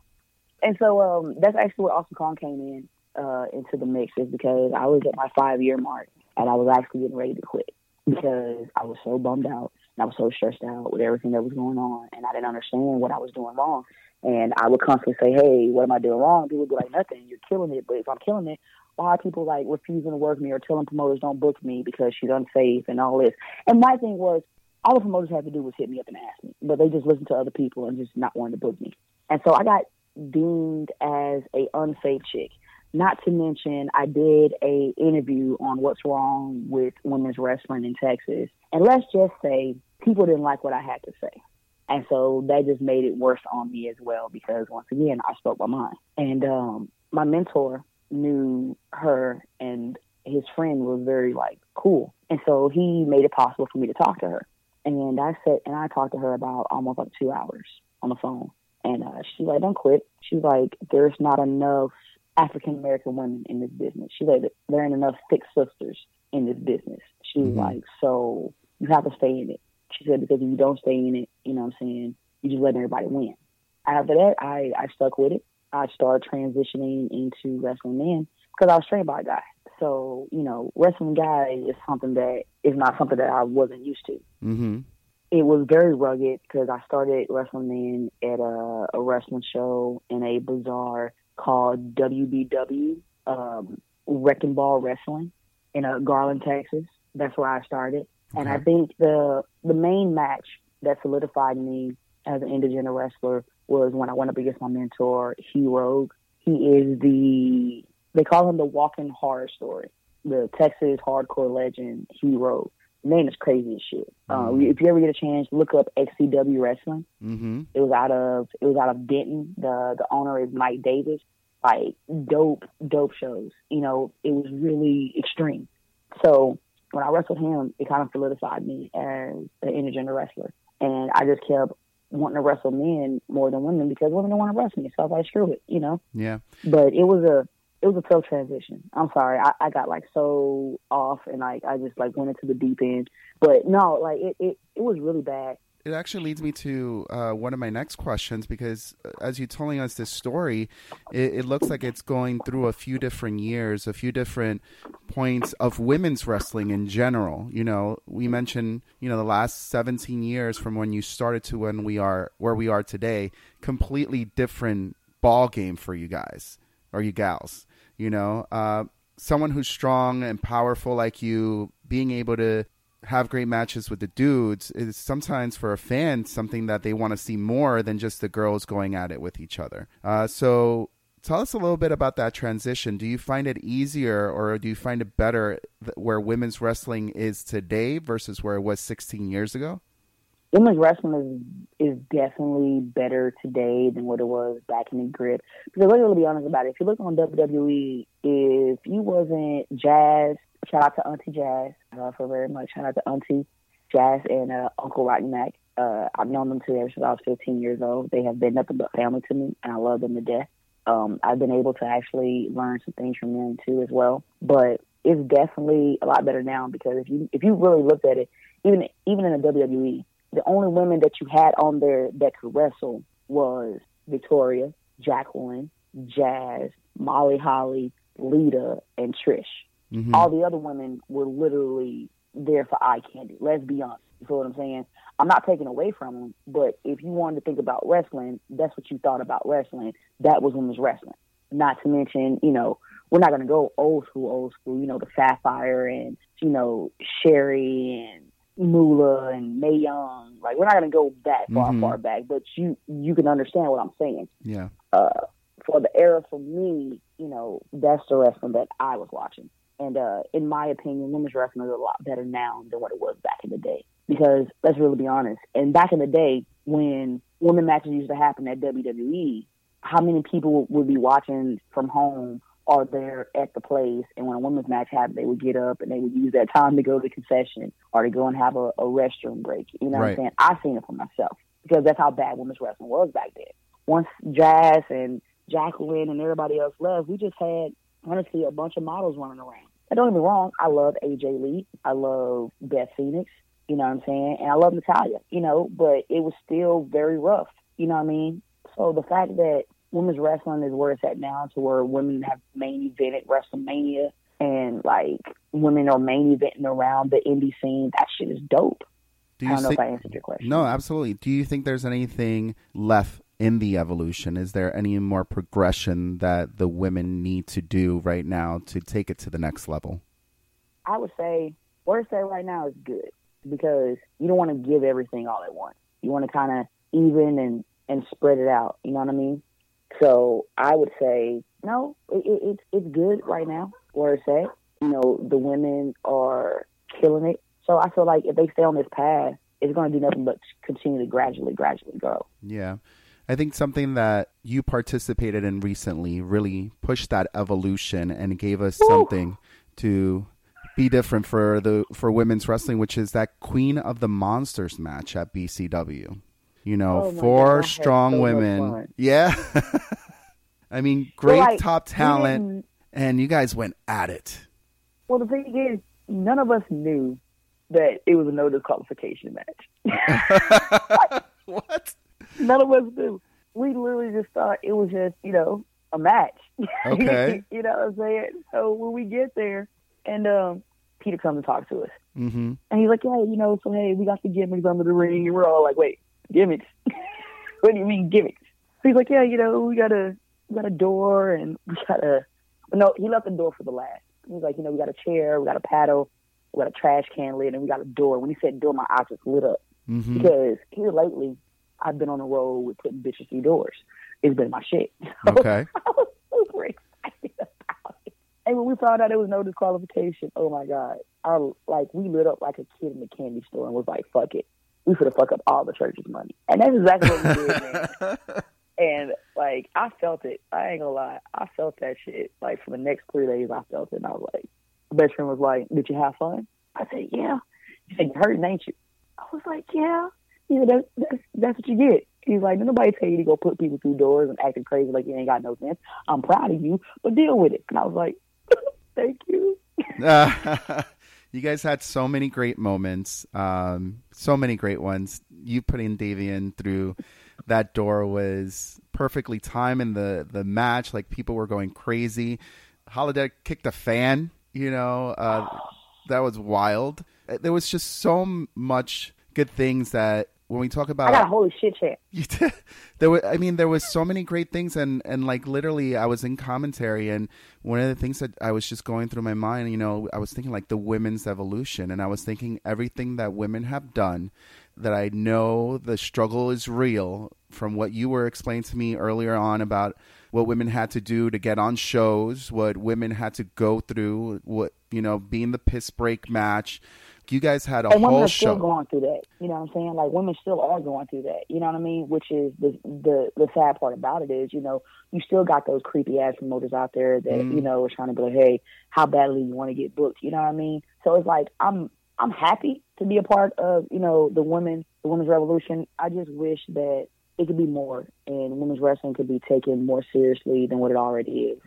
And so um, that's actually where Awesome Kong came in uh, into the mix is because I was at my five year mark and I was actually getting ready to quit because I was so bummed out and I was so stressed out with everything that was going on and I didn't understand what I was doing wrong. And I would constantly say, hey, what am I doing wrong? People would be like, nothing. You're killing it. But if I'm killing it, why are people like refusing to work me or telling promoters don't book me because she's unsafe and all this? And my thing was, all the promoters had to do was hit me up and ask me, but they just listened to other people and just not wanting to book me. And so I got deemed as a unsafe chick. Not to mention, I did a interview on what's wrong with women's wrestling in Texas, and let's just say people didn't like what I had to say, and so that just made it worse on me as well because once again I spoke my mind. And um, my mentor knew her, and his friend was very like cool, and so he made it possible for me to talk to her. And I said, and I talked to her about almost like two hours on the phone. And uh, she's like, don't quit. She's like, there's not enough African American women in this business. She's like, there ain't enough thick sisters in this business. She's Mhm. like, so you have to stay in it. She said, because if you don't stay in it, you know what I'm saying, you just let everybody win. After that, I, I stuck with it. I started transitioning into wrestling men because I was trained by a guy. So, you know, wrestling guy is something that is not something that I wasn't used to hmm it was very rugged because I started wrestling men at a, a wrestling show in a bazaar called WBW, um, Wrecking Ball Wrestling in uh, Garland, Texas. That's where I started. And I think the the main match that solidified me as an intergender wrestler was when I went up against my mentor, Hugh Rogue. He is the they call him the walking horror story, the Texas hardcore legend Hugh Rogue. Name is crazy as shit. Uh, if you ever get a chance, look up XCW Wrestling. hmm It was out of it was out of Denton. The the owner is Mike Davis. Like dope, dope shows. You know, it was really extreme. So when I wrestled him, it kind of solidified me as an intergender wrestler. And I just kept wanting to wrestle men more than women because women don't want to wrestle me. So I was like, screw it, you know. Yeah. But it was a it was a tough transition. I'm sorry, I, I got like so off and like I just like went into the deep end. But no, like it it, it was really bad. It actually leads me to uh, one of my next questions because uh, as you're telling us this story, it, it looks like it's going through a few different years, a few different points of women's wrestling in general. You know, we mentioned, you know, the last 17 years from when you started to when we are where we are today, completely different ball game for you guys or you gals. You know, uh, someone who's strong and powerful like you, being able to have great matches with the dudes is sometimes for a fan something that they want to see more than just the girls going at it with each other. Uh, so tell us a little bit about that transition. Do you find it easier or do you find it better where women's wrestling is today versus where it was 16 years ago? Women's wrestling is is definitely better today than what it was back in the grip. Because let's be honest about it. If you look on WWE, if you wasn't Jazz, shout out to Auntie Jazz, I love her very much. Shout out to Auntie Jazz and uh, Uncle Rodney Mack. Uh, I've known them two ever since I was 15 years old. They have been nothing but family to me, and I love them to death. Um, I've been able to actually learn some things from them too as well. But it's definitely a lot better now because if you if you really looked at it, even even in the WWE, the only women that you had on there that could wrestle was Victoria, Jacqueline, Jazz, Molly Holly, Lita, and Trish. Mhm. All the other women were literally there for eye candy. Let's be honest. You feel what I'm saying? I'm not taking away from them, but if you wanted to think about wrestling, that's what you thought about wrestling. That was women's wrestling. Not to mention, you know, we're not going to go old school, old school. You know, the Sapphire and you know Sherri and Moolah and Mae Young. Like we're not going to go that far, Mhm. far back, but you you can understand what I'm saying Yeah. uh, for the era for me, you know, that's the wrestling that I was watching. And uh, in my opinion, women's wrestling is a lot better now than what it was back in the day. Because let's really be honest. And back in the day, when women matches used to happen at WWE, how many people would be watching from home or there at the place? And when a women's match happened, they would get up and they would use that time to go to the concession or to go and have a, a restroom break. You know what I'm saying? I've seen it for myself because that's how bad women's wrestling was back then. Once Jazz and Jacqueline and everybody else left, we just had honestly a bunch of models running around. And don't get me wrong, I love AJ Lee, I love Beth Phoenix, you know what I'm saying, and I love Natalya, you know, but it was still very rough, you know what I mean. So the fact that women's wrestling is where it's at now, to where women have main evented WrestleMania and like women are main eventing around the indie scene, that shit is dope. Do I you don't know if I answered your question. No, absolutely. Do you think there's anything left in the evolution? Is there any more progression that the women need to do right now to take it to the next level? I would say where it's at right now is good because you don't want to give everything all at once. You want to kind of even and and spread it out. You know what I mean? So I would say no, it, it, it's it's good right now where it's at. You know, the women are killing it. So I feel like if they stay on this path, it's going to do nothing but continue to gradually, gradually grow. Yeah. I think something that you participated in recently really pushed that evolution and gave us something to be different for the for women's wrestling, which is that Queen of the Monsters match at BCW. You know, Oh four God, strong so women. Yeah. I mean, great like, top talent, and you guys went at it. Well, the thing is, none of us knew that it was a no disqualification match. what? None of us knew. We literally just thought it was just, you know, a match. Okay. you know what I'm saying? So when we get there, and um, Peter comes and talks to us, Mm-hmm. and he's like, "Yeah, you know, so hey, we got the gimmicks under the ring," and we're all like, "Wait, gimmicks? what do you mean gimmicks?" He's like, "Yeah, you know, we got a we got a door, and we got a no." He left the door for the last. He's like, "You know, we got a chair, we got a paddle, we got a trash can lid, and we got a door." When he said door, my eyes just lit up Mm-hmm. because here lately, I've been on the road with putting bitches through doors. It's been my shit. Okay. I was super excited about it. And when we found out there was no disqualification, oh my god, I like we lit up like a kid in the candy store and was like, "Fuck it, we could have fuck up all the church's money," and that's exactly what we did, man. And like I felt it. I ain't gonna lie, I felt that shit. Like for the next three days, I felt it. And I was like, my best friend was like, "Did you have fun?" I said, "Yeah." He said, "You hurting, ain't you?" I was like, "Yeah." He said, that's, that's, that's what you get. He's like, nobody tell you to go put people through doors and acting crazy like you ain't got no sense. I'm proud of you, but deal with it. And I was like, thank you. you guys had so many great moments, um, so many great ones. You putting Davian through that door was perfectly timed in the the match. Like people were going crazy. Holiday kicked a fan. You know, uh, that was wild. There was just so much good things that when we talk about I got a holy shit chant. you did. There were, I mean, there was so many great things, and and like literally, I was in commentary, and one of the things that I was just going through my mind, you know, I was thinking like the women's evolution, and I was thinking everything that women have done, that I know the struggle is real. From what you were explaining to me earlier on about what women had to do to get on shows, what women had to go through, what you know, being the piss break match. You guys had a And women whole are show. still going through that. You know what I'm saying? Like women still are going through that. You know what I mean? Which is the the the sad part about it is, you know, you still got those creepy ass promoters out there that Mm. you know are trying to be like, hey, how badly you want to get booked? You know what I mean? So it's like I'm I'm happy to be a part of you know the women the women's revolution. I just wish that it could be more and women's wrestling could be taken more seriously than what it already is.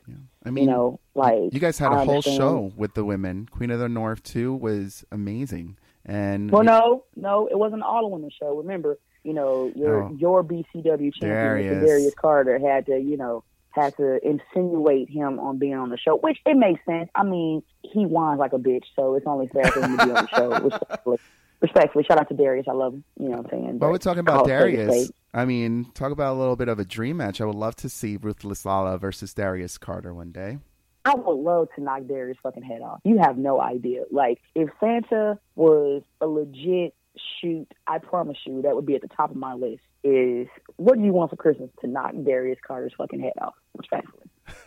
I mean, you know, like You guys had a um, whole show with the women. Queen of the North too was amazing, And Well, no, no, it wasn't all a women's show. Remember, you know, your Oh. your BCW champion, Darius. Mr. Darius Carter, had to, you know, had to insinuate him on being on the show, which it makes sense. I mean, he whines like a bitch, so it's only fair for him to be on the show. Respectfully, respectfully, shout out to Darius. I love him. You know what I'm saying? But we're talking about call it spade a Darius. I mean, talk about a little bit of a dream match. I would love to see Ruthless Lala versus Darius Carter one day. I would love to knock Darius' fucking head off. You have no idea. Like, if Santa was a legit shoot, I promise you that would be at the top of my list. Is what do you want for Christmas to knock Darius Carter's fucking head off, respectfully?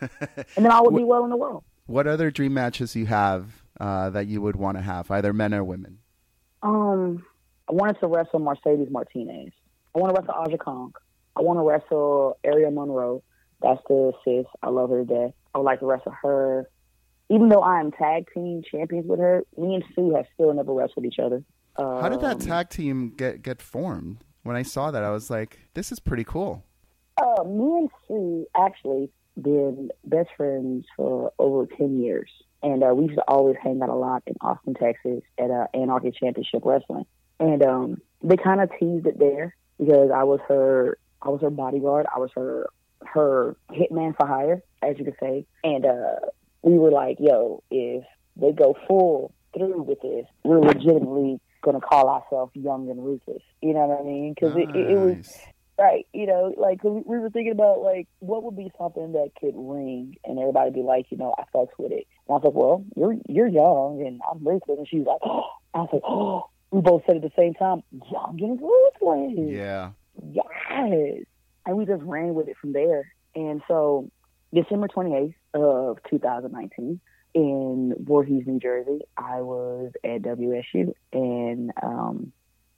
and then I would be well in the world. What other dream matches you have uh, that you would want to have, either men or women? Um, I wanted to wrestle Mercedes Martinez. I want to wrestle Aja Kong. I want to wrestle Aerial Monroe. That's the sis. I love her to death. I would like to wrestle her. Even though I am tag team champions with her, me and Su have still never wrestled each other. Um, How did that tag team get get formed? When I saw that, I was like, "This is pretty cool." Uh, me and Su actually been best friends for over ten years, and uh, we used to always hang out a lot in Austin, Texas, at uh, Anarchy Championship Wrestling. And um, they kind of teased it there because I was her, I was her bodyguard, I was her her hitman for hire, as you could say. And uh, we were like, "Yo, if they go full through with this, we're legitimately." Going to call ourselves young and ruthless, you know what I mean? Because it, it, it was Right, you know, like we were thinking about like what would be something that could ring and everybody be like, you know, I fucks with it. And I was like, well, you're you're young and I'm ruthless, and she was like, oh, I was like, oh, we both said at the same time, young and ruthless. Yeah. Yes, and we just ran with it from there. And so, December twenty eighth of two thousand nineteen. In Voorhees, New Jersey, I was at WSU, and um,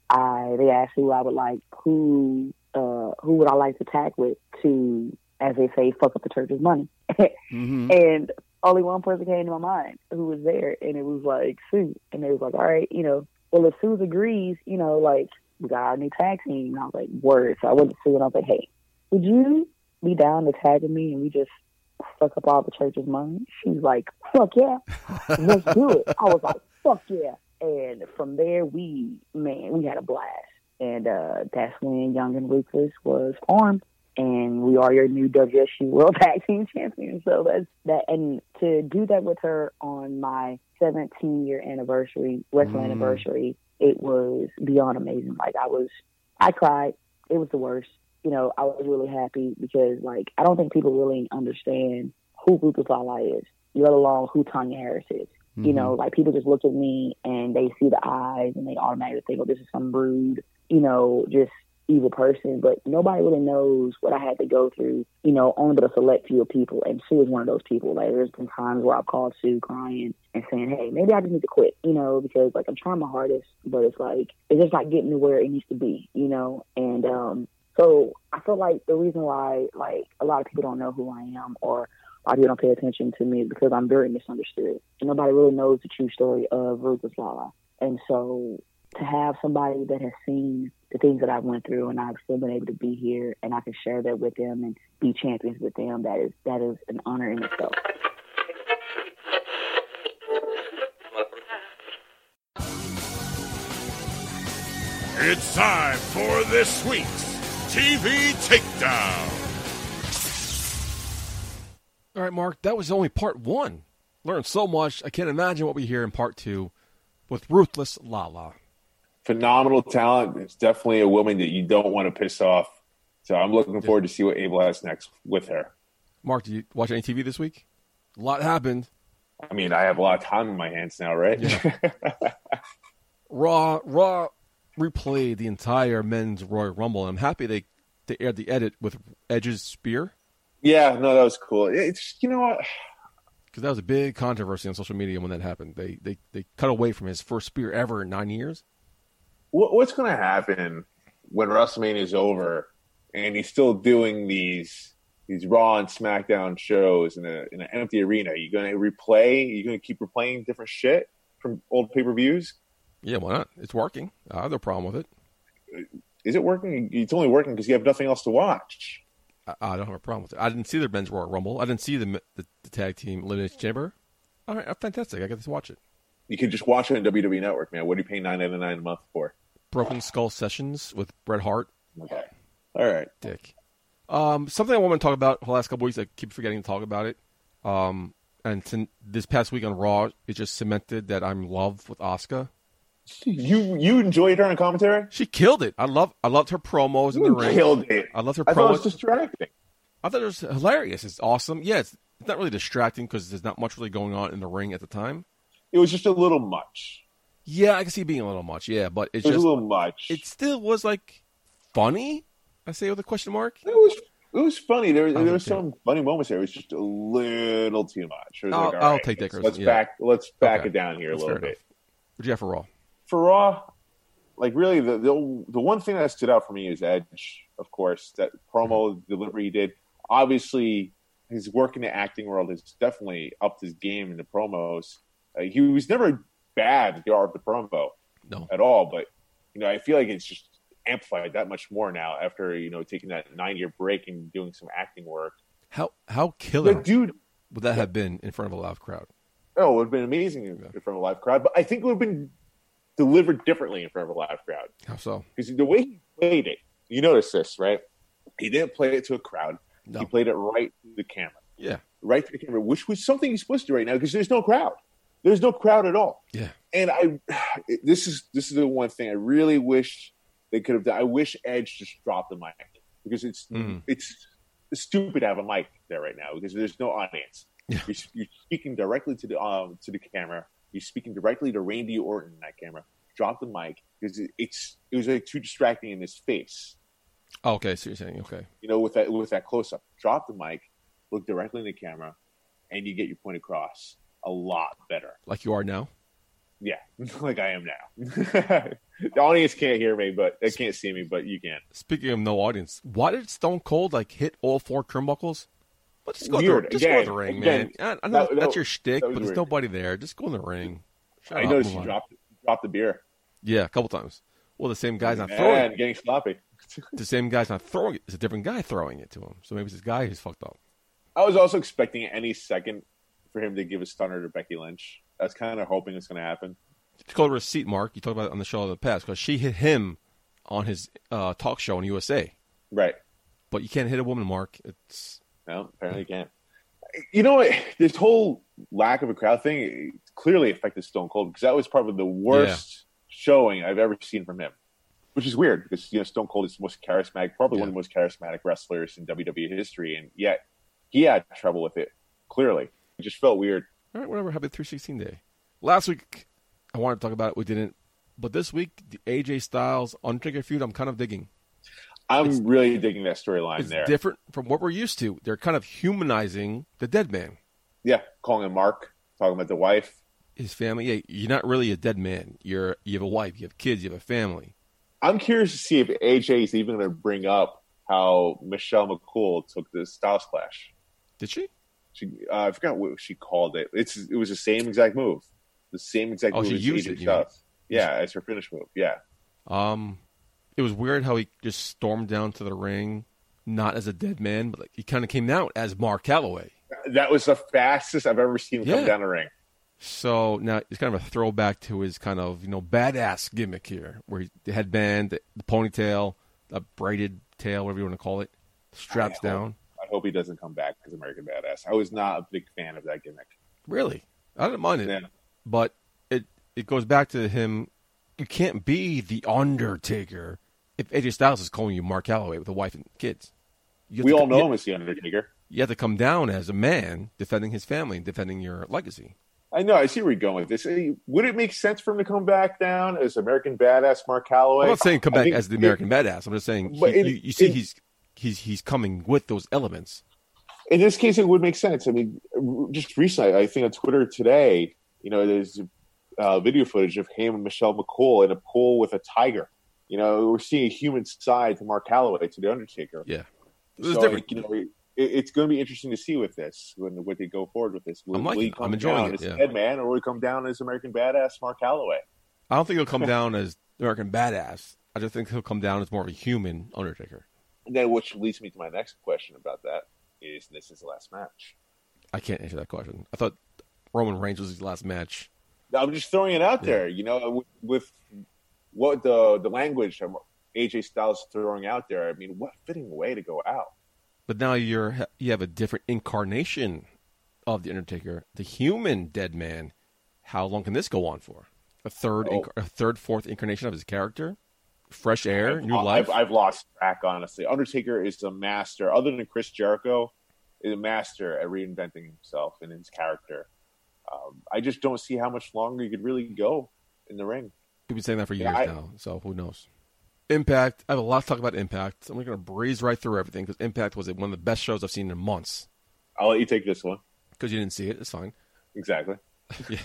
I they asked who I would like who uh who would I like to tag with to as they say fuck up the church's money. hmm and only one person came to my mind who was there and it was like Su. And they was like, All right, you know, well if Su agrees, you know, like we got our new tag team and I was like, Word. So I went to Su and I was like, Hey, would you be down to tag with me and we just fuck up all the church's money? She's like, Fuck yeah. Let's do it. I was like, Fuck yeah. And from there we man, we had a blast. And uh that's when Young and Ruthless was formed and we are your new WSU World Tag Team Champions. So that's that, and to do that with her on my 17 year anniversary, wrestling Mm. anniversary, it was beyond amazing. Like I was, I cried. It was the worst. You know, I was really happy because like I don't think people really understand who Ruthless Lala is, let alone who Tanya Harris is. You know, like people just look at me and they see the eyes and they automatically think, oh, this is some rude, you know, just evil person. But nobody really knows what I had to go through, you know, only but a select few people. And Su is one of those people. Like, there's been times where I've called Su crying and saying, hey, maybe I just need to quit, you know, because like I'm trying my hardest, but it's like, it's just not getting to where it needs to be, you know? And, um, so I feel like the reason why, like, a lot of people don't know who I am or a lot of people don't pay attention to me is because I'm very misunderstood. And nobody really knows the true story of Ruthless Lala. And so to have somebody that has seen the things that I've went through and I've still been able to be here and I can share that with them and be champions with them, that is that is an honor in itself. It's time for this week's TV Takedown. All right, Marc, that was only part one. Learned so much. I can't imagine what we hear in part two with Ruthless Lala. Phenomenal talent. It's definitely a woman that you don't want to piss off. So I'm looking forward to see what Abel has next with her. Marc, did you watch any TV this week? A lot happened. I mean, I have a lot of time in my hands now, right? Raw, Raw replayed the entire men's Royal Rumble. I'm happy they they aired the edit with Edge's spear yeah, no, that was cool. It's you know what? because that was a big controversy on social media when that happened. They they they cut away from his first spear ever in nine years. What- What's going to happen when WrestleMania is over and he's still doing these these Raw and SmackDown shows in a in an empty arena? Are you going to replay? Are you going to keep replaying different shit from old pay per views? Yeah, why not? It's working. I have no problem with it. Is it working? It's only working because you have nothing else to watch. I, I don't have a problem with it. I didn't see the men's Royal Rumble. I didn't see the the, the tag team elimination chamber. All right, fantastic. I got to watch it. You can just watch it on WWE Network, man. What are you paying nine ninety nine a month for? Broken Skull Sessions with Bret Hart. Okay, all right. Dick. Um, something I want to talk about the last couple weeks. I keep forgetting to talk about it. Um, and to, this past week on Raw, it just cemented that I'm in love with Asuka. You you enjoyed her on commentary? She killed it. I love. I loved her promos in the ring. killed it. I loved her I thought it was promos. distracting. I thought it was hilarious. It's awesome. Yeah, it's, it's not really distracting because there's not much really going on in the ring at the time. It was just a little much. Yeah, I can see being a little much. Yeah, but it's It just a little much. it still was like funny. I say with a question mark. It was it was funny. There, oh, there Okay. was some funny moments there. It was just a little too much. I'll- like, I'll right, take that let's, let's yeah. back let's back Okay. it down here That's a little bit. enough. What'd you have for Raw? For Raw, like really the, the the one thing that stood out for me is Edge, of course. That promo mm-hmm. delivery he did. Obviously, his work in the acting world has definitely upped his game in the promos. Uh, he was never bad at the art of the promo No. at all, but you know I feel like it's just amplified that much more now after you know taking that nine year break and doing some acting work. How how killer The dude, would that have been in front of a live crowd? oh, it would have been amazing in in front of a live crowd, but I think it would have been delivered differently in front of a live crowd How so? because the way he played it, you notice this, right? He didn't play it to a crowd. No. He played it right to the camera, Yeah. right to the camera, which was something he's supposed to do right now because there's no crowd. There's no crowd at all. Yeah. And I, this is this is the one thing I really wish they could have done. I wish Edge just dropped the mic because it's Mhm. it's stupid to have a mic there right now because there's no audience. Yeah. You're, you're speaking directly to the um, to the camera. You're speaking directly to Randy Orton in that camera. Drop the mic because it, it's it was like too distracting in his face. Oh, okay, so you're saying okay. You know, with that with that close up. Drop the mic, look directly in the camera, and you get your point across a lot better. Like you are now? Yeah, like I am now. the audience can't hear me, but they can't see me, but you can. Speaking of no audience, why did Stone Cold like hit all four turnbuckles? Well, just go, Weird. the, just go to the ring, again, man. I, know that- that's that- your shtick, but there's weird. nobody there. Just go in the ring. Shut I up, noticed you dropped dropped the beer. Yeah, a couple times. Well, the same guy's not throwing it. getting sloppy. The same guy's not throwing it. It's a different guy throwing it to him. So maybe it's this guy who's fucked up. I was also expecting any second for him to give a stunner to Becky Lynch. I was kind of hoping it's going to happen. It's called a receipt, Marc. You talked about it on the show in the past because she hit him on his uh, talk show in USA. Right. But you can't hit a woman, Marc. It's No, apparently you can't. You know what? This whole lack of a crowd thing clearly affected Stone Cold because that was probably the worst showing I've ever seen from him. Which is weird because you know Stone Cold is the most charismatic, probably one of the most charismatic wrestlers in WWE history, and yet he had trouble with it. Clearly, it just felt weird. all right. Whatever. Happy 316 day. Last week, I wanted to talk about it. We didn't. But this week, the AJ Styles Undertaker feud, I'm kind of digging. I'm It's- really digging that storyline It's there. different from what we're used to. They're kind of humanizing the dead man, yeah, calling him Mark, talking about the wife. his family. Yeah, you're not really a dead man. You're you have a wife, you have kids, you have a family. I'm curious to see if AJ is even going to bring up how Michelle McCool took the Styles Clash. Did she? She, uh, I forgot what she called it. It's it was the same exact move, the same exact Oh, move. she used it, you Yeah, as her finish move. Yeah, Um, it was weird how he just stormed down to the ring, not as a dead man, but like he kind of came out as Mark Calaway. that was the fastest I've ever seen him Yeah. come down the ring. So now it's kind of a throwback to his kind of you know badass gimmick here, where he, the headband, the, ponytail, the braided tail, whatever you want to call it, straps I down. I hope he doesn't come back as American Badass. I was not a big fan of that gimmick. Really, I didn't mind it, Yeah. but it it goes back to him. You can't be the Undertaker if AJ Styles is calling you Mark Calaway with a wife and kids. We all come- know him as the Undertaker. You have to come down as a man defending his family and defending your legacy. I know. I see where you're going with this. Would it make sense for him to come back down as American Badass Mark Calaway? I'm not saying come back think as the it- American badass. I'm just saying he, in- you, you see in- he's he's he's coming with those elements. in this case, it would make sense. I mean, just recently, I think on Twitter today, you know, there's uh, video footage of him and Michelle McCool in a pool with a tiger. You know, we're seeing a human side to Mark Calaway to the Undertaker. Yeah, it's So, different. You know, it, it's going to be interesting to see with this when what they go forward with this. Will, I'm liking will he come I'm enjoying down it, as yeah. Dead Man, or will he come down as American Badass Mark Calaway? I don't think he'll come down as American badass. I just think he'll come down as more of a human Undertaker. And then, which leads me to my next question about that is this is the last match. I can't answer that question. I thought Roman Reigns was his last match. I'm just throwing it out there. You know, with, with what the the language AJ Styles is throwing out there. I mean, what fitting way to go out. But now you're you have a different incarnation of the Undertaker, the human dead man. How long can this go on for? A third, Oh. inc- a third, fourth incarnation of his character, fresh air, I've, new life. I've, I've lost track, honestly. Undertaker is a master, other than Chris Jericho, is a master at reinventing himself and his character. Um, I just don't see how much longer you could really go in the ring. We've been saying that for years Yeah, I- now, so who knows? Impact. I have a lot to talk about Impact. I'm going to breeze right through everything because Impact was one of the best shows I've seen in months. I'll let you take this one. Because you didn't see it, it's fine. Exactly.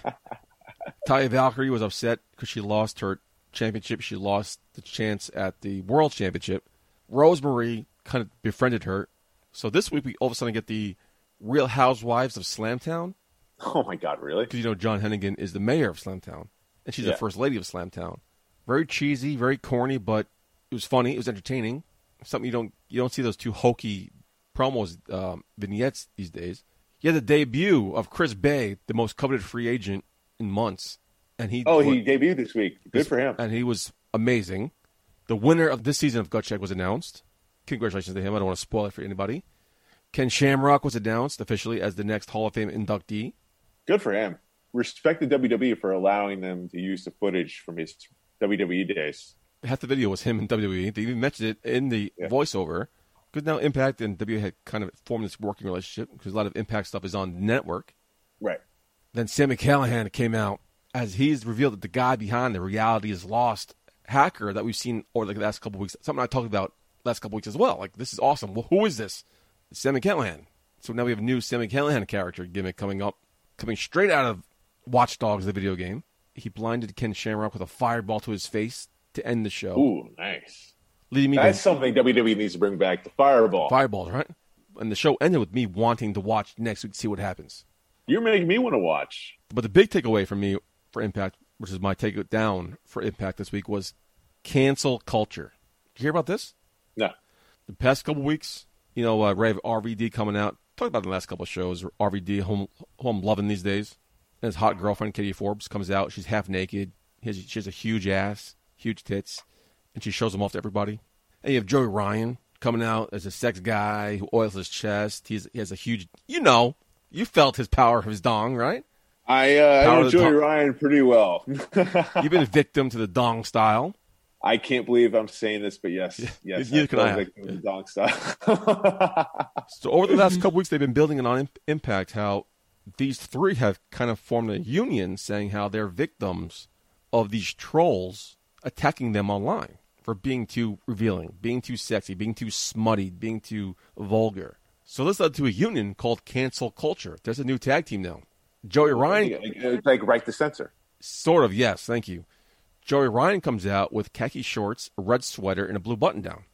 Taya Valkyrie was upset because she lost her championship. She lost the chance at the World Championship. Rosemary kind of befriended her. So this week we all of a sudden get the Real Housewives of Slamtown Oh my God, really? because you know John Hennigan is the mayor of Slamtown and she's the first lady of Slamtown. Very cheesy, very corny, but it was funny. It was entertaining. Something you don't you don't see those two hokey promos um, vignettes these days. You had the debut of Chris Bey, the most coveted free agent in months, and he Oh, he debuted this week. Good for him. and he was amazing. The winner of this season of Gut Check was announced. Congratulations to him. I don't want to spoil it for anybody. Ken Shamrock was announced officially as the next Hall of Fame inductee. Good for him. Respect the WWE for allowing them to use the footage from his WWE days. Half the video was him in WWE. They even mentioned it in the Yeah. voiceover. Because now Impact and WWE had kind of formed this working relationship because a lot of Impact stuff is on the network. Right. Then Sami Callihan came out as he's revealed that the guy behind the reality is lost hacker that we've seen over the last couple weeks. Something I talked about last couple weeks as well. Like this is awesome. Well, who is this? It's Sami Callihan. So now we have a new Sami Callihan character gimmick coming up, coming straight out of Watch Dogs, the video game. He blinded Ken Shamrock with a fireball to his face to end the show, Ooh, nice. leading me That's to something WWE needs to bring back. The fireball. fireballs, right? And the show ended with me wanting to watch next week to see what happens. You're making me want to watch. But the big takeaway for me for Impact, which is my take it down for Impact this week, was cancel culture. Did you hear about this? No. The past couple weeks, you know, uh, Ray RVD coming out. Talked about in the last couple of shows. RVD, home, home loving these days. And his hot girlfriend, Katie Forbes, comes out. She's half naked. He has, she has a huge ass, huge tits, and she shows them off to everybody. And you have Joey Ryan coming out as a sex guy who oils his chest. He's, he has a huge, you know, you felt his power of his dong, right? I, uh, I Power know of the Joey tongue. Ryan pretty well. You've been a victim to the dong style. I can't believe I'm saying this, but yes, yes, neither can I. like the dog style. So over the last couple weeks, they've been building on Impact how these three have kind of formed a union, saying how they're victims of these trolls attacking them online for being too revealing, being too sexy, being too smutty, being too vulgar. So this led to a union called Cancel Culture. There's a new tag team now. Joey Ryan, like right to censor. sort of, yes, thank you. Joey Ryan comes out with khaki shorts, a red sweater, and a blue button down.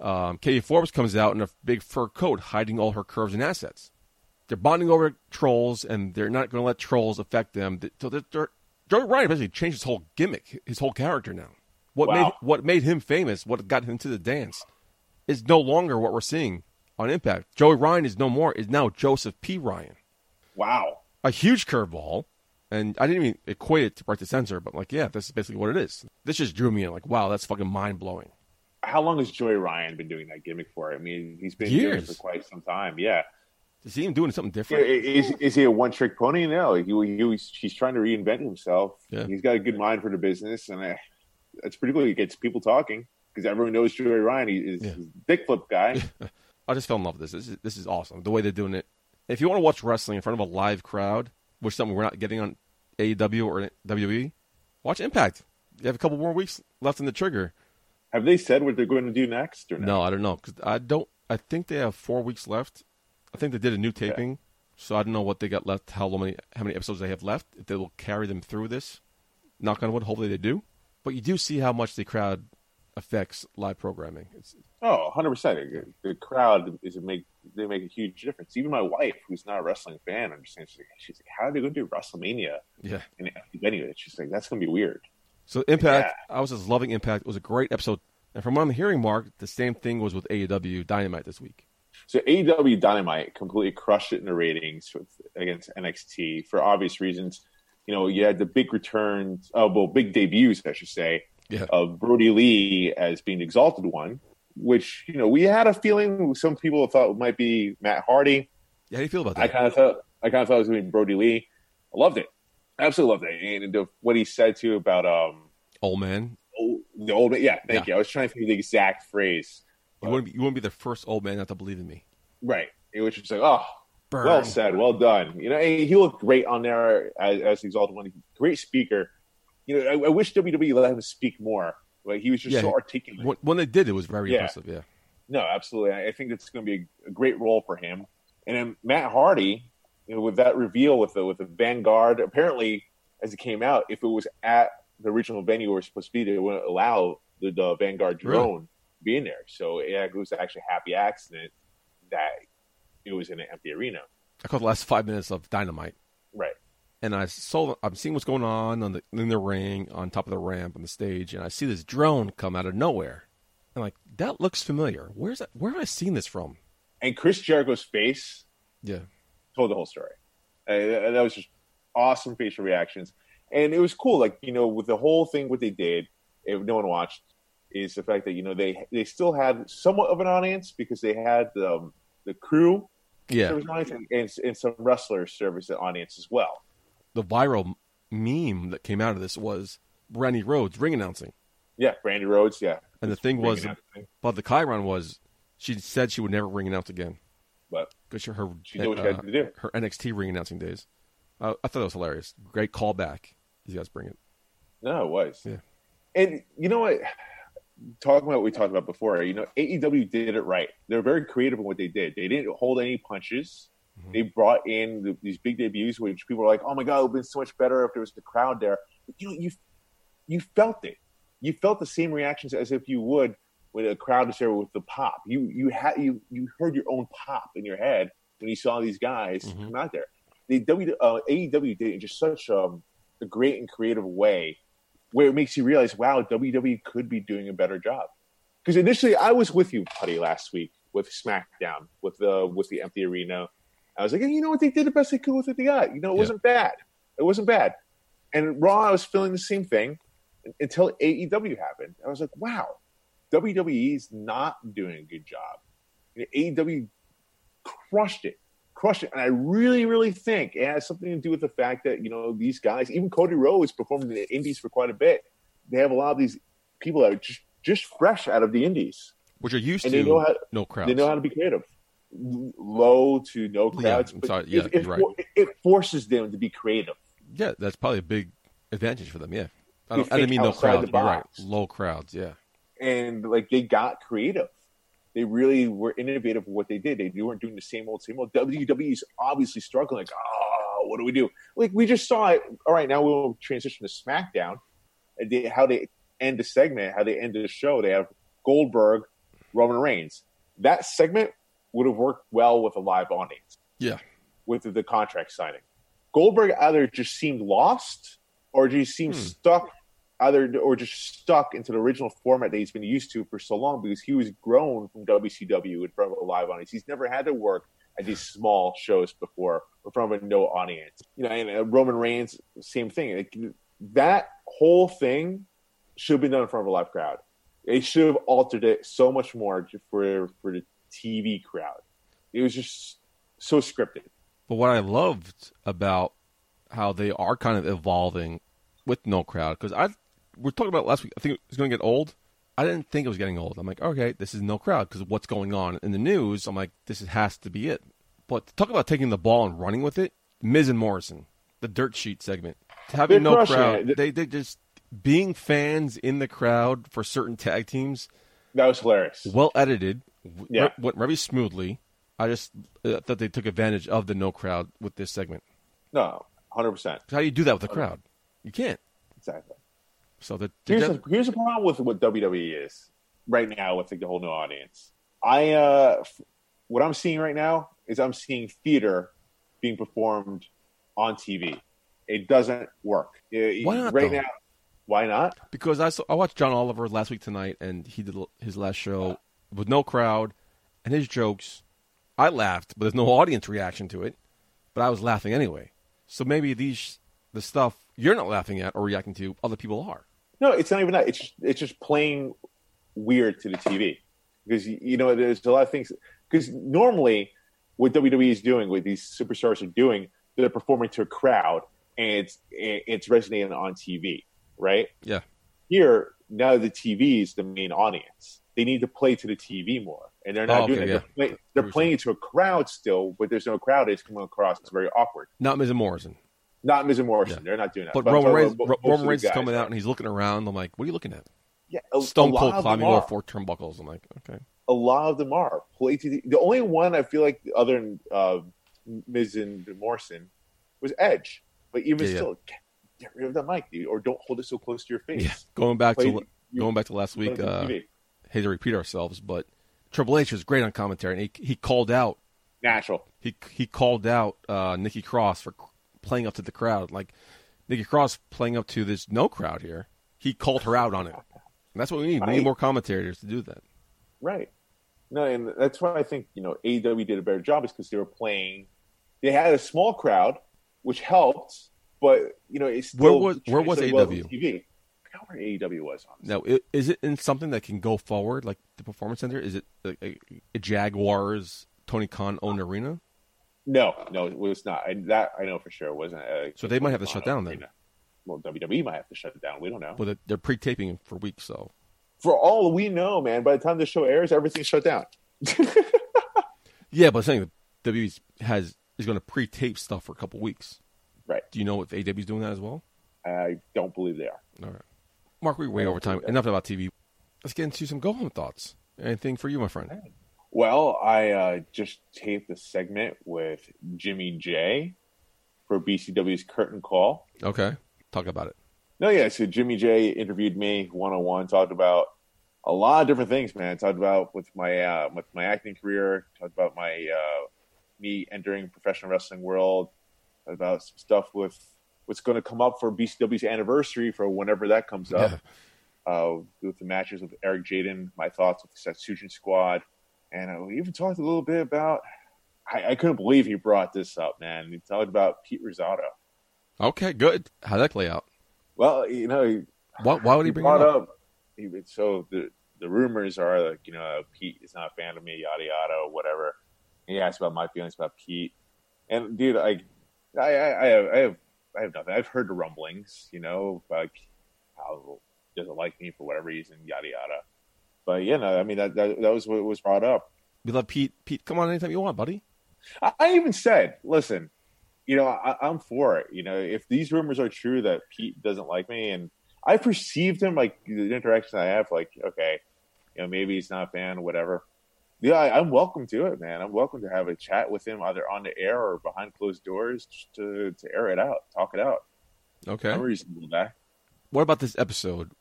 Um, Katie Forbes comes out in a big fur coat, hiding all her curves and assets. They're bonding over trolls, and they're not going to let trolls affect them. So they're, they're, Joey Ryan basically changed his whole gimmick, his whole character now. What Wow. made what made him famous, what got him to the dance, is no longer what we're seeing on Impact. Joey Ryan is no more. Is now Joseph P. Ryan Wow. A huge curveball, and I didn't even equate it to Right to Censor, but like, yeah, this is basically what it is. This just drew me in, like, wow, that's fucking mind blowing. How long has Joey Ryan been doing that gimmick for? I mean, he's been doing it Years. for quite some time. Yeah. Is he even doing something Yeah, different, Is, is he a one trick pony? No. He, he, he's, he's trying to reinvent himself. Yeah. He's got a good mind for the business, and I, that's pretty cool. He gets people talking because everyone knows Joey Ryan. He is Yeah. dick flip guy. I just fell in love with this. This is, this is awesome. The way they're doing it. If you want to watch wrestling in front of a live crowd, which is something we're not getting on AEW or WWE, watch Impact. You have a couple more weeks left in the trigger. Have they said what they're going to do next or no? No, I don't know because I don't. I think they have four weeks left. I think they did a new taping, so I don't know what they got left. How many how many episodes they have left? If they will carry them through this, knock on wood. Hopefully they do. But you do see how much the crowd affects live programming. It's, Oh, 100%. The crowd is a make they make a huge difference. Even my wife, who's not a wrestling fan, understands. She's like, she's like how are they going to do WrestleMania yeah. in an empty venue? She's like, that's going to be weird. So Impact, I was just loving Impact. It was a great episode. And from what I'm hearing, Marc, the same thing was with AEW Dynamite this week. So AEW Dynamite completely crushed it in the ratings with, against NXT for obvious reasons. you know, you had the big returns, uh, well, big debuts, I should say, Yeah. of Brodie Lee as being the exalted one, which you know we had a feeling some people thought it might be Matt Hardy. Yeah, how do you feel about that? I kind of thought I kind of thought it was going to be Brodie Lee. I loved it, I absolutely loved it, and the, what he said too about um Old man. oh, the old man. Yeah, thank Yeah. you. I was trying to think of the exact phrase. You wouldn't, be, you wouldn't be the first old man not to believe in me. Right, it was just like oh. Burn. Well said, well done. You know, he looked great on there as, as the exalted one. Great speaker. You know, I, I wish WWE let him speak more. Like he was just Yeah, so articulate. When, they did, it was very Yeah. impressive. Yeah. No, absolutely. I think it's going to be a, great role for him. And then Matt Hardy, you know, with that reveal with the with the Vanguard, apparently, as it came out, if it was at the original venue where it was supposed to be, they wouldn't allow the, the Vanguard Really? drone to be in there. So yeah, it was actually a happy accident that it was in an empty arena. I caught the last five minutes of Dynamite, Right. And I saw I'm seeing what's going on on the in the ring on top of the ramp on the stage, and I see this drone come out of nowhere. I'm like, that looks familiar. Where's that? Where have I seen this from? And Chris Jericho's face Yeah. told the whole story. Uh, that was just awesome facial reactions, and it was cool. Like you know, with the whole thing, what they did, if no one watched, is the fact that you know they they still had somewhat of an audience because they had um, the crew Yeah. service an audience and, and, and some wrestlers service the audience as well. The viral meme that came out of this was Randy Rhodes ring announcing, Yeah, Brandy Rhodes. Yeah, and the thing was, but the chyron was, she said she would never ring announce again but because her She did what she had uh, to do. her NXT ring announcing days. Uh, I thought it was hilarious. Great callback. You guys bring it. no, it was. Yeah. And you know what? Talking about what we talked about before, you know, AEW did it right. They're very creative in what they did. They didn't hold any punches. Mm-hmm. They brought in the, these big debuts, which people were like, "Oh my god, it would have been so much better if there was the crowd there." But you know, you you felt it. You felt the same reactions as if you would when a crowd is there with the pop. You you had you you heard your own pop in your head when you saw these guys Mhm. come out there. The W uh, AEW did it in just such um, a great and creative way, where it makes you realize, wow, WWE could be doing a better job. Because initially, I was with you, Puddy, last week with SmackDown with the with the empty arena. I was like, hey, you know what? They did the best they could with what they got. You know, it Yeah. wasn't bad. It wasn't bad. And Raw, I was feeling the same thing until AEW happened. I was like, wow, WWE is not doing a good job. You know, AEW crushed it, crushed it. And I really, really think it has something to do with the fact that, you know, these guys, even Cody Rhodes performed in the indies for quite a bit. They have a lot of these people that are just, just fresh out of the indies. Which are used And to they know how- no crowds. They know how to be creative. Low to no crowds. I'm sorry. it- Yeah, it, you're right. it forces them to be creative. yeah, that's probably a big advantage for them. Yeah. I, don't, I didn't think mean no crowds. the right. Low crowds. Yeah. and like they got creative. They really were innovative with what they did. They weren't doing the same old, same old. WWE's obviously struggling. Like, oh, what do we do? Like we just saw it. All right, now we'll transition to SmackDown. And they, how they end the segment, how they end the show. They have Goldberg, Roman Reigns. That segment would have worked well with a live audience Yeah. with the, contract signing. Goldberg either just seemed lost or just seemed Hmm. stuck, either or just stuck into the original format that he's been used to for so long because he was grown from WCW in front of a live audience. He's never had to work at these small shows before in front of a no audience. You know, and uh, Roman Reigns, same thing. Like, that whole thing should have been done in front of a live crowd. They should have altered it so much more for for the TV crowd. It was just so scripted. But what I loved about how they are kind of evolving with no crowd, because I we are talking about last week. I think it was going to get old. I didn't think it was getting old. I'm like, okay, this is no crowd because what's going on in the news. I'm like, this has to be it. But talk about taking the ball and running with it. Miz and Morrison, the dirt sheet segment, having They're no crowd. it. They they just being fans in the crowd for certain tag teams. That was hilarious. well edited, Yeah. went very smoothly. I just uh, thought they took advantage of the no crowd with this segment. No, hundred percent. How do you do that with a crowd? You can't. exactly. So the, Here's the, here's the problem with what WWE is right now with like, the whole new audience. I uh, f- what I'm seeing right now is I'm seeing theater being performed on TV. It doesn't work. Uh, Why not, right though? now? Why not? because I saw, I watched John Oliver last week tonight, and he did his last show with no crowd, and his jokes. I laughed, but there's no audience reaction to it. But I was laughing anyway. So maybe these the stuff you're not laughing at or reacting to, other people are. No, it's not even that. It's it's just plain weird to the TV because you you know there's a lot of things. Because normally, what WWE is doing, what these superstars are doing, they're performing to a crowd, and it's it's resonating on TV, right? Yeah. Here now, the TV is the main audience. They need to play to the TV more, and they're not Oh, doing okay, it. yeah. They're, play, they're playing to a crowd still, but there's no crowd. It's coming across. It's very awkward. Not Miz and Morrison. Not Miz and Morrison. Yeah. They're not doing that. But I'm Roman Reigns, about Ro- most of Roman Reigns is coming out and he's looking around. I'm like, what are you looking at? Yeah, a, Stone a Cold climbing over four turnbuckles. I'm like, okay. a lot of them are play to the, the only one I feel like other than uh, Miz and Morrison was Edge, but even Yeah, yeah. still, get, get rid of the mic, dude, or don't hold it so close to your face. Yeah. Going back Play- to going back to last week, uh. Hate to repeat ourselves, but Triple H was great on commentary, and he he called out natural. he he called out uh, Nikki Cross for playing up to the crowd. Like Nikki Cross playing up to this no crowd here. He called her out on it. And that's what we need. We need more commentators to do that. Right. No, and that's why I think you know AEW did a better job is because they were playing. They had a small crowd, which helped, but you know it's Where was- where was AEW? TV. Forgot where AEW was on. Now, is it in something that can go forward, like the Performance Center? Is it a, a, a Jaguars Tony Khan owned arena? No, no, it was not. I, that I know for sure it wasn't. A, So they might have to shut down then. Well, WWE might have to shut it down. We don't know. But they're pre-taping for weeks, so For all we know, man, by the time the show airs, everything's shut down. yeah. But I'm saying WWE has is going to pre-tape stuff for a couple weeks. Right. Do you know if AW's doing that as well? I don't believe they are. All right. Marc, we're way over time. Enough about TV. Let's get into some go home thoughts. Anything for you, my friend? Well, I uh, just taped a segment with Jimmy J for BCW's Curtain Call. Okay. Talk about it. No, yeah. So Jimmy J interviewed me one on one, talked about a lot of different things, man. Talked about with my uh, with my acting career, talked about my uh, me entering professional wrestling world, about some stuff with what's going to come up for BCW's anniversary for whenever that comes up. Uh, with the matches with Eric Jaden, my thoughts with the Satsujin Squad, and uh, we even talked a little bit about. I, I couldn't believe he brought this up, man. He talked about Pete Rosado. Okay, good. How'd that play out? Well, you know, he, Why, why would he he bring brought it up? up. He, so the the rumors are like you know Pete is not a fan of me, yada yada, whatever. And he asked about my feelings about Pete, and dude, I I, I, I have I have I have nothing. I've heard the rumblings, you know, like how doesn't like me for whatever reason, yada yada. But yeah, no, I mean that that, that was what was brought up. We love Pete. Pete, come on anytime you want, buddy. I, I even said, listen, you know, I, I'm for it. You know, if these rumors are true that Pete doesn't like me, and I perceived him like the interaction I have, like, okay, you know, maybe he's not a fan, whatever. Yeah, I, I'm welcome to it, man. I'm welcome to have a chat with him either on the air or behind closed doors to, to air it out, talk it out. Okay. I'm reasonable that. What about this episode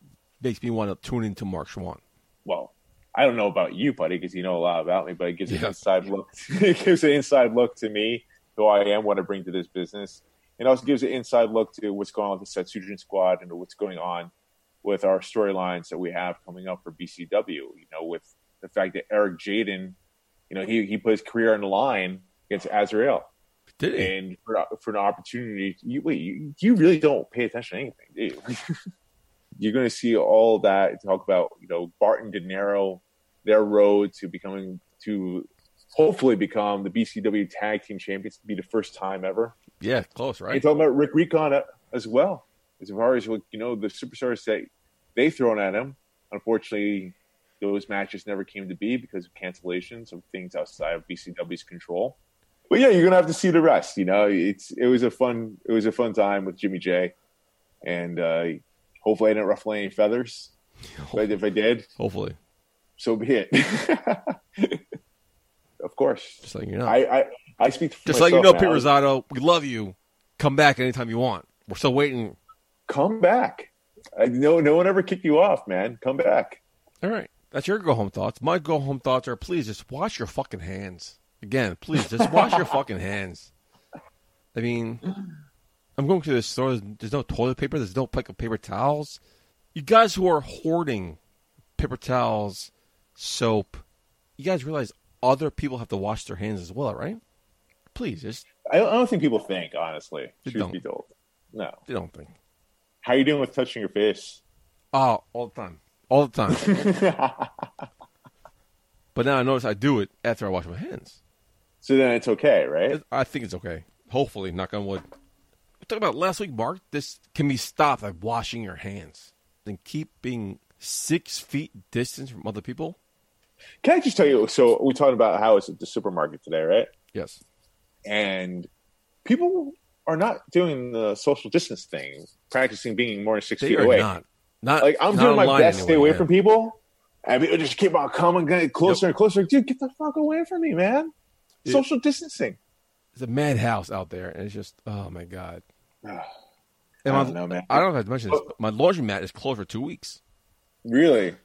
makes me want to tune into Marc Chouen? Well, I don't know about you, buddy, because you know a lot about me, but it gives an Yeah. inside look. it gives an inside look to me, who I am, what I bring to this business. It also gives an inside look to what's going on with the Satsujin squad and what's going on with our storylines that we have coming up for BCW. You know, with the fact that Eric Jaden, you know, he, he put his career on the line against Azrael. Did he? And for, for an opportunity, you, wait, you, you really don't pay attention to anything, do you? You're going to see all that talk about, you know, Barton De Niro, their road to becoming, to hopefully become the BCW Tag Team Champions, to be the first time ever. yeah, close, right? And talking about Rick Recon as well, as far as what you know, the superstars that they thrown at him. Unfortunately, those matches never came to be because of cancellations of things outside of BCW's control. But yeah, you're gonna have to see the rest. You know, it's it was a fun it was a fun time with Jimmy J, and uh, hopefully I didn't ruffle any feathers. But if I did, Hopefully. so be it. of course, Just letting you know. I I, I speak for Just letting you know, myself, Pete. Rosado, we love you. Come back anytime you want. We're still waiting. come back. I, no, no one ever kicked you off, man. Come back. All right. That's your go home thoughts. My go home thoughts are please just wash your fucking hands. Again, please just wash your fucking hands. I mean, I'm going to the store. There's, no toilet paper. There's no like paper towels. You guys who are hoarding paper towels, soap, you guys realize other people have to wash their hands as well, right? Please, just I don't, I don't think people think, honestly. They Truth don't. be told, No. They don't think. How are you doing with touching your face? Oh, all the time, all the time. but now I notice I do it after I wash my hands. So then it's okay, right? I think it's okay. Hopefully, knock on wood. We talked about last week, Marc. This can be stopped by washing your hands. Then keep being six feet distance from other people. Can I just tell you? So we talked about how it's at the supermarket today, right? Yes. And people are not doing the social distance thing, practicing being more than six They feet are away. not. Not Like I'm not doing my best to stay away yeah. from people, and people just keep on coming, getting closer and closer. Dude, get the fuck away from me, man! Yeah. Social distancing. It's a madhouse out there, and it's just oh my god. I my- don't know, man. I don't know if I mentioned this. My laundromat is closed for two weeks, Really?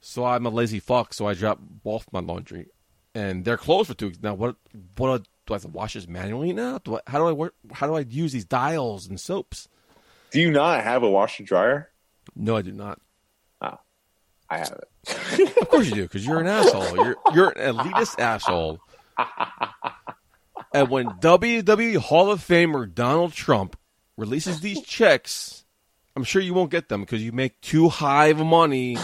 so I'm a lazy fuck. So I drop off my laundry, and they're closed for two weeks. Now what? What do I have to wash this manually now? Do I, how do I work? How do I use these dials and soaps? Do you not have a washer dryer? No, I do not. Oh, I have it. Of course you do, because you're an asshole. You're you're an elitist asshole. And when WWE Hall of Famer Donald Trump releases these checks, I'm sure you won't get them because you make too high of money.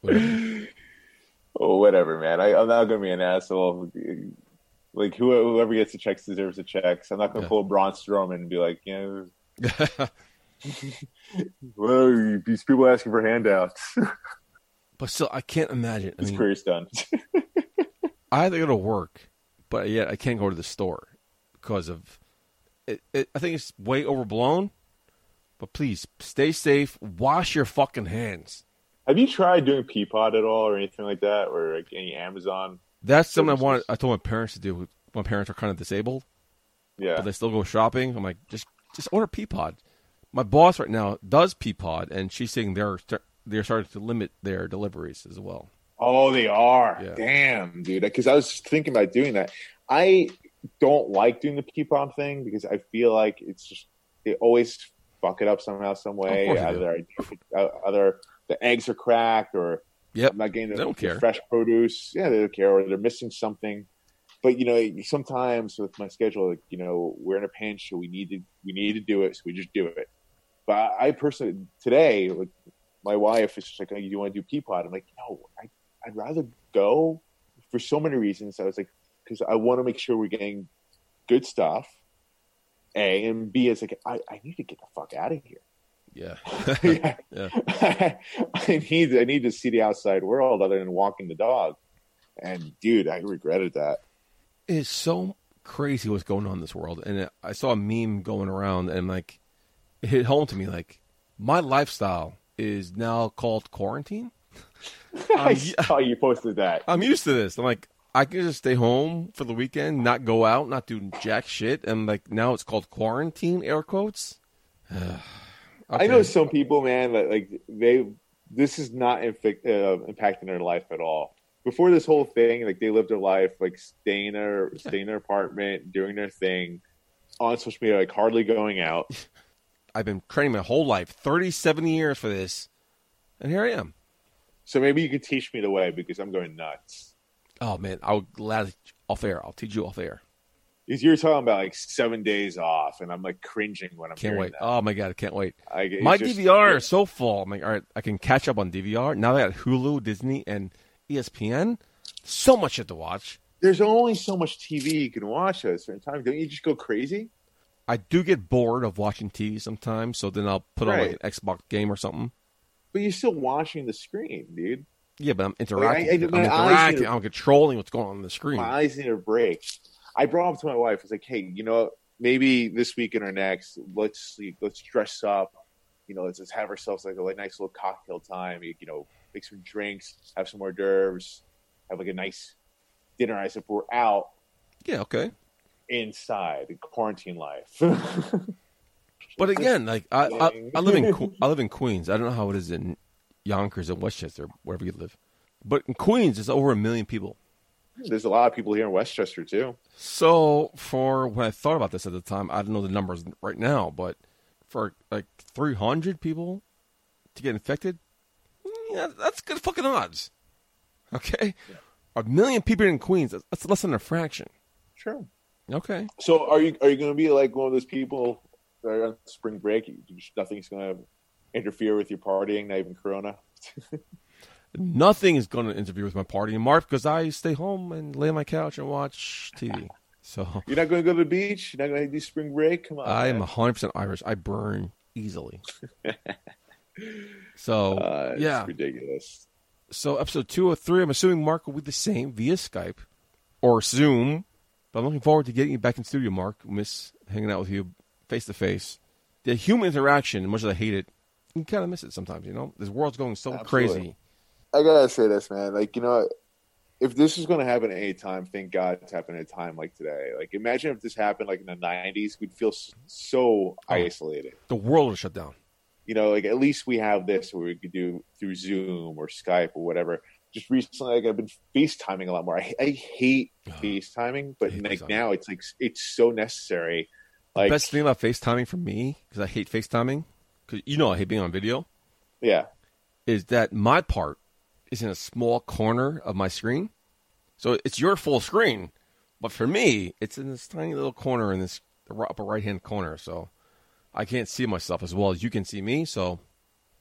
Whatever. Oh, whatever, man. I, I'm not gonna be an asshole. Like whoever gets the checks deserves the checks. I'm not gonna Yeah. pull Braun Strowman and be like, you know, well, these people asking for handouts. but still, I can't imagine. I His mean, career's done. I to go to work, but yet I can't go to the store because of it, it. I think it's way overblown. But please stay safe. Wash your fucking hands. have you tried doing Peapod at all or anything like that, or like any Amazon? That's something I Services. wanted. I told my parents to do. My parents are kind of disabled, Yeah, but they still go shopping. I'm like, just just order Peapod. My boss right now does Peapod, and she's saying they're they're starting to limit their deliveries as well. Oh, they are. Yeah. Damn, dude. Because I was thinking about doing that. I don't like doing the peapod thing because I feel like it's just they always fuck it up somehow, some way. course they Either uh, either the eggs are cracked or Yep. I'm not getting the, They don't care. fresh produce. Yeah, they don't care, or they're missing something. But you know, sometimes with my schedule, like you know, we're in a pinch, so we need to we need to do it, so we just do it. But I personally today, like my wife is just like, oh, "You want to do Peapod?" I'm like, "No, I, I'd rather go for so many reasons." I was like, because I want to make sure we're getting good stuff. A and B is like, I, I need to get the fuck out of here. Yeah. Yeah. Yeah. I need I need to see the outside world other than walking the dog. And dude, I regretted that. It's so crazy what's going on in this world. And I saw a meme going around, and like it hit home to me. Like my lifestyle is now called quarantine. I saw you posted that. I'm used to this. I'm like, I can just stay home for the weekend, not go out, not do jack shit, and like now it's called quarantine, air quotes. I know some people, man, that like they this is not inflict, uh, impacting their life at all. Before this whole thing, like they lived their life like staying in their staying in their apartment, doing their thing on social media, like hardly going out. I've been training my whole life, 37 years for this, and here I am. So maybe you could teach me the way because I'm going nuts. Oh man, I'll gladly off air. I'll teach you off air. Because you're talking about like seven days off, and I'm like cringing when I'm Can't wait. that. Oh my god, I can't wait. I, My just- DVR is so full. I'm like, all right, I can catch up on DVR. Now that I got Hulu, Disney, and ESPN, so much shit to watch. There's only so much TV you can watch at a certain time. Don't you just go crazy? I do get bored of watching TV sometimes, so then I'll put on like an Xbox game or something. But you're still watching the screen, dude. Yeah, but I'm interacting. I- I- I'm my eyes interacting. to- I'm controlling what's going on on the screen. My eyes need a break. I brought up to my wife. I was like, "Hey, you know, maybe this weekend or next, let's sleep, let's dress up. You know, let's just have ourselves like a like, nice little cocktail time. You, you know, make some drinks, have some hors d'oeuvres, have like a nice dinner as if we're out Yeah, okay. inside in quarantine life." But again, like I, I, I live in I live in Queens. I don't know how it is in Yonkers and Westchester, wherever you live. But in Queens, it's over a million people. There's a lot of people here in Westchester too. So for when I thought about this at the time, I don't know the numbers right now, but for like 300 people to get infected, yeah, that's good fucking odds. Okay, a million people in Queens, that's- that's less than a fraction. Sure. Okay. So are you are you going to be like one of those people that are on spring break? Nothing's going to interfere with your partying, not even Corona. Nothing is going to interfere with my party in March because I stay home and lay on my couch and watch TV. So You're not going to go to the beach. You're not going to do spring break. Come on, I am man. 100% Irish. I burn easily. so, Uh, it's yeah. ridiculous. So, episode two or three, I'm assuming Marc will be the same via Skype or Zoom. But I'm looking forward to getting you back in studio, Marc. Miss hanging out with you face to face. The human interaction, much as I hate it, you kind of miss it sometimes, you know? This world's going so Absolutely. crazy. I gotta say this, man. Like you know, if this is going to happen at any time, thank God it's happening at a time like today. Like imagine if this happened like in the '90s, we'd feel so isolated. The world would shut down. You know, like at least we have this where we could do through Zoom or Skype or whatever. Just recently, like I've been FaceTiming a lot more. I, I hate FaceTiming, but hate like FaceTiming. now it's like it's so necessary. Like Best thing about FaceTiming for me, because I hate FaceTiming, because you know I hate being on video, yeah, is that my part is in a small corner of my screen. So it's your full screen, but for me, it's in this tiny little corner in this the upper right hand corner. So I can't see myself as well as you can see me. So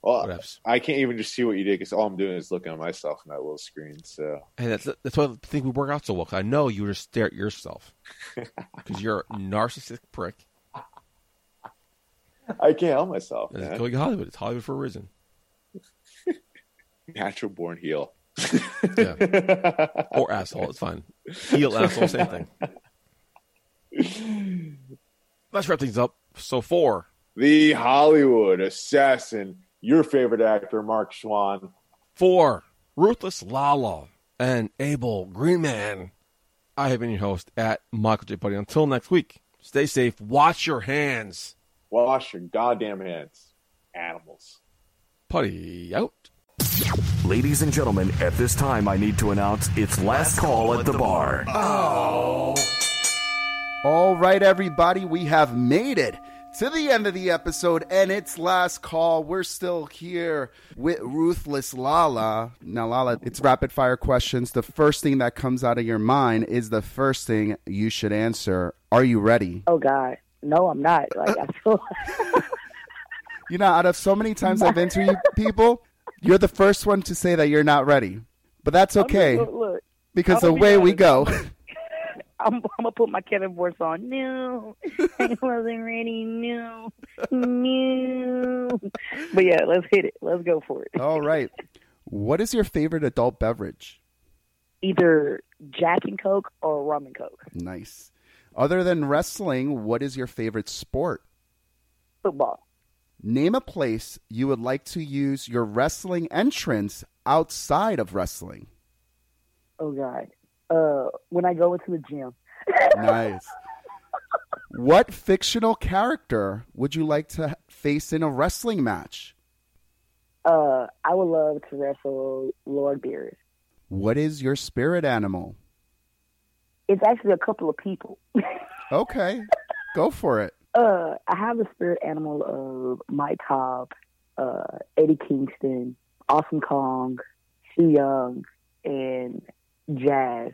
well. I can't even just see what you did because all I'm doing is looking at myself in that little screen. So And that's that's why I think we work out so well. 'cause I know you just stare at yourself because you're a narcissistic prick. I can't help myself, it's man. going Hollywood. It's Hollywood for a reason. Natural born heel. Yeah. or asshole. It's fine. Heel asshole, same thing. Let's wrap things up. So four. the Hollywood assassin, your favorite actor, Marc Chouen. For Ruthless Lala and Abel Greenman, I have been your host at Michael J. Puddy. Until next week, stay safe. Wash your hands. Wash your goddamn hands, animals. Puddy out. Ladies and gentlemen, at this time, I need to announce it's last call at the bar. Oh. All right, everybody, we have made it to the end of the episode, and it's last call. We're still here with Ruthless Lala. Now, Lala, it's rapid fire questions. The first thing that comes out of your mind is the first thing you should answer. Are you ready? Oh God, no, I'm not. Like I feel. You know, out of so many times I've interviewed people, you're the first one to say that you're not ready. But that's okay Look, look, because the be way we go. I'm, I'm gonna put my Kevin voice on. No, I wasn't ready. No, no. But yeah, let's hit it. Let's go for it. All right. What is your favorite adult beverage? Either Jack and Coke or rum and Coke. Nice. Other than wrestling, what is your favorite sport? Football. Name a place you would like to use your wrestling entrance outside of wrestling. Oh God. Uh, when I go into the gym. Nice. what fictional character would you like to face in a wrestling match? Uh, I would love to wrestle Lord Beers. What is your spirit animal? It's actually a couple of people. Okay, go for it. Uh, I have the spirit animal of Mike Cobb, uh, Eddie Kingston, Awesome Kong, Su Yung, and Jazz,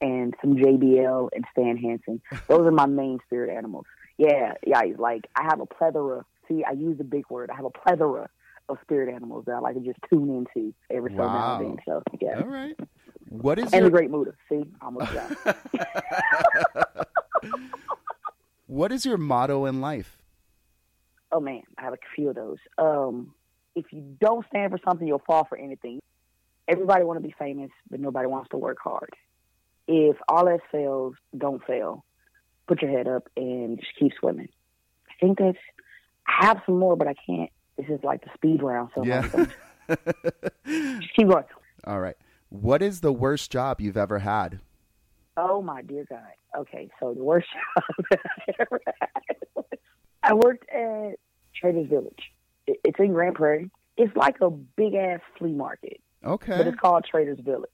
and some JBL and Stan Hansen. Those are my main spirit animals. Yeah, yeah. Like I have a plethora. See, I use the big word. I have a plethora of spirit animals that I like to just tune into every so now Wow. and then. So yeah, All right. What is and your the Great Muta. See, almost got what is your motto in life? oh man, I have a few of those. Um, if you don't stand for something, you'll fall for anything. Everybody want to be famous, but nobody wants to work hard. If all else fails, don't fail. Put your head up and just keep swimming. I think that's. I have some more, but I can't. This is like the speed round, so Yeah. just keep going. All right. What is the worst job you've ever had? Oh my dear God. Okay, so the worst job that I ever had. I worked at Traders Village. It's in Grand Prairie. It's like a big ass flea market, but it's called Traders Village.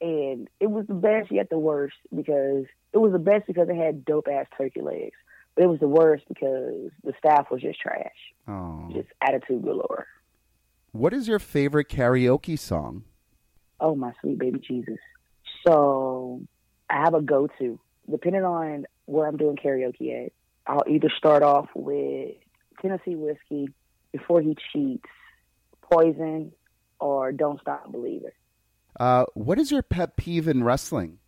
And it was the best yet the worst because it was the best because it had dope ass turkey legs. But it was the worst because the staff was just trash, Oh. just attitude galore. What is your favorite karaoke song? Oh my sweet baby Jesus. So I have a go to. Depending on where I'm doing karaoke at. I'll either start off with Tennessee whiskey, Before He Cheats, Poison, or Don't Stop Believing. Uh, what is your pet peeve in wrestling?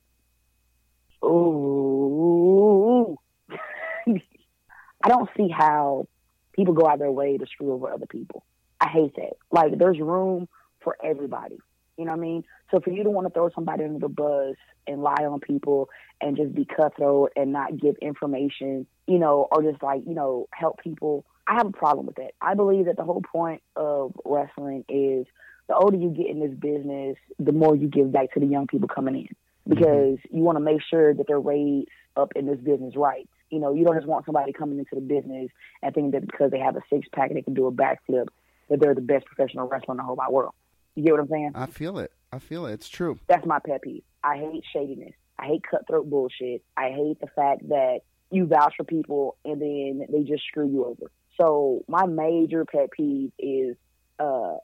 Ooh. I don't see how people go out their way to screw over other people. I hate that. Like, there's room for everybody. You know what I mean? So for you to want to throw somebody under the bus and lie on people and just be cutthroat and not give information, you know, or just like, you know, help people, I have a problem with that. I believe that the whole point of wrestling is the older you get in this business, the more you give back to the young people coming in because you want to make sure that they're raised up in this business right. You know, you don't just want somebody coming into the business and thinking that because they have a six pack and they can do a backflip, that they're the best professional wrestler in the whole wide world. You get what I'm saying? I feel it. I feel it. It's true. That's my pet peeve. I hate shadiness. I hate cutthroat bullshit. I hate the fact that you vouch for people and then they just screw you over. So my major pet peeve is uh,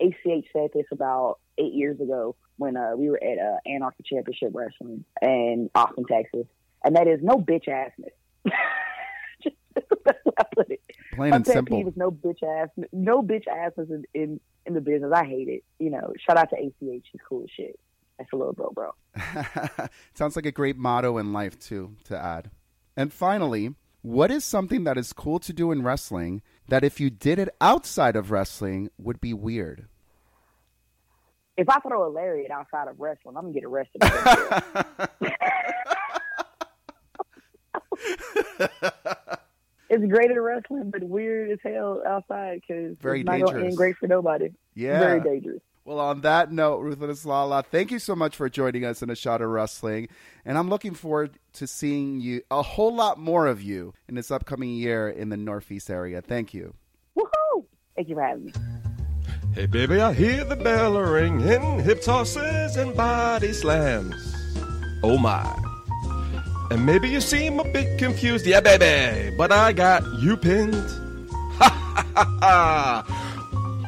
ACH said this about eight years ago when uh, we were at uh, Anarchy Championship Wrestling in Austin, Texas, and that is no bitch assness. Just that's I put it. Plain My and simple. peeve is no bitch ass, no bitch asses in, in in the business. I hate it. You know, shout out to ACH. He's cool as shit. That's a little bro, bro. Sounds like a great motto in life, too, to add. And finally, what is something that is cool to do in wrestling that if you did it outside of wrestling would be weird? If I throw a lariat outside of wrestling, I'm gonna get arrested. it's great at wrestling, but weird as hell outside because Very it's not gonna dangerous. end great for nobody. Yeah. very dangerous. Well, on that note, Ruthless Lala, thank you so much for joining us in a shot of wrestling. And I'm looking forward to seeing you, a whole lot more of you, in this upcoming year in the Northeast area. Thank you. Woohoo! Thank you for having me. Hey, baby, I hear the bell ringing, hip tosses and body slams. Oh my. And maybe you seem a bit confused, yeah, baby, but I got you pinned. Ha ha ha ha.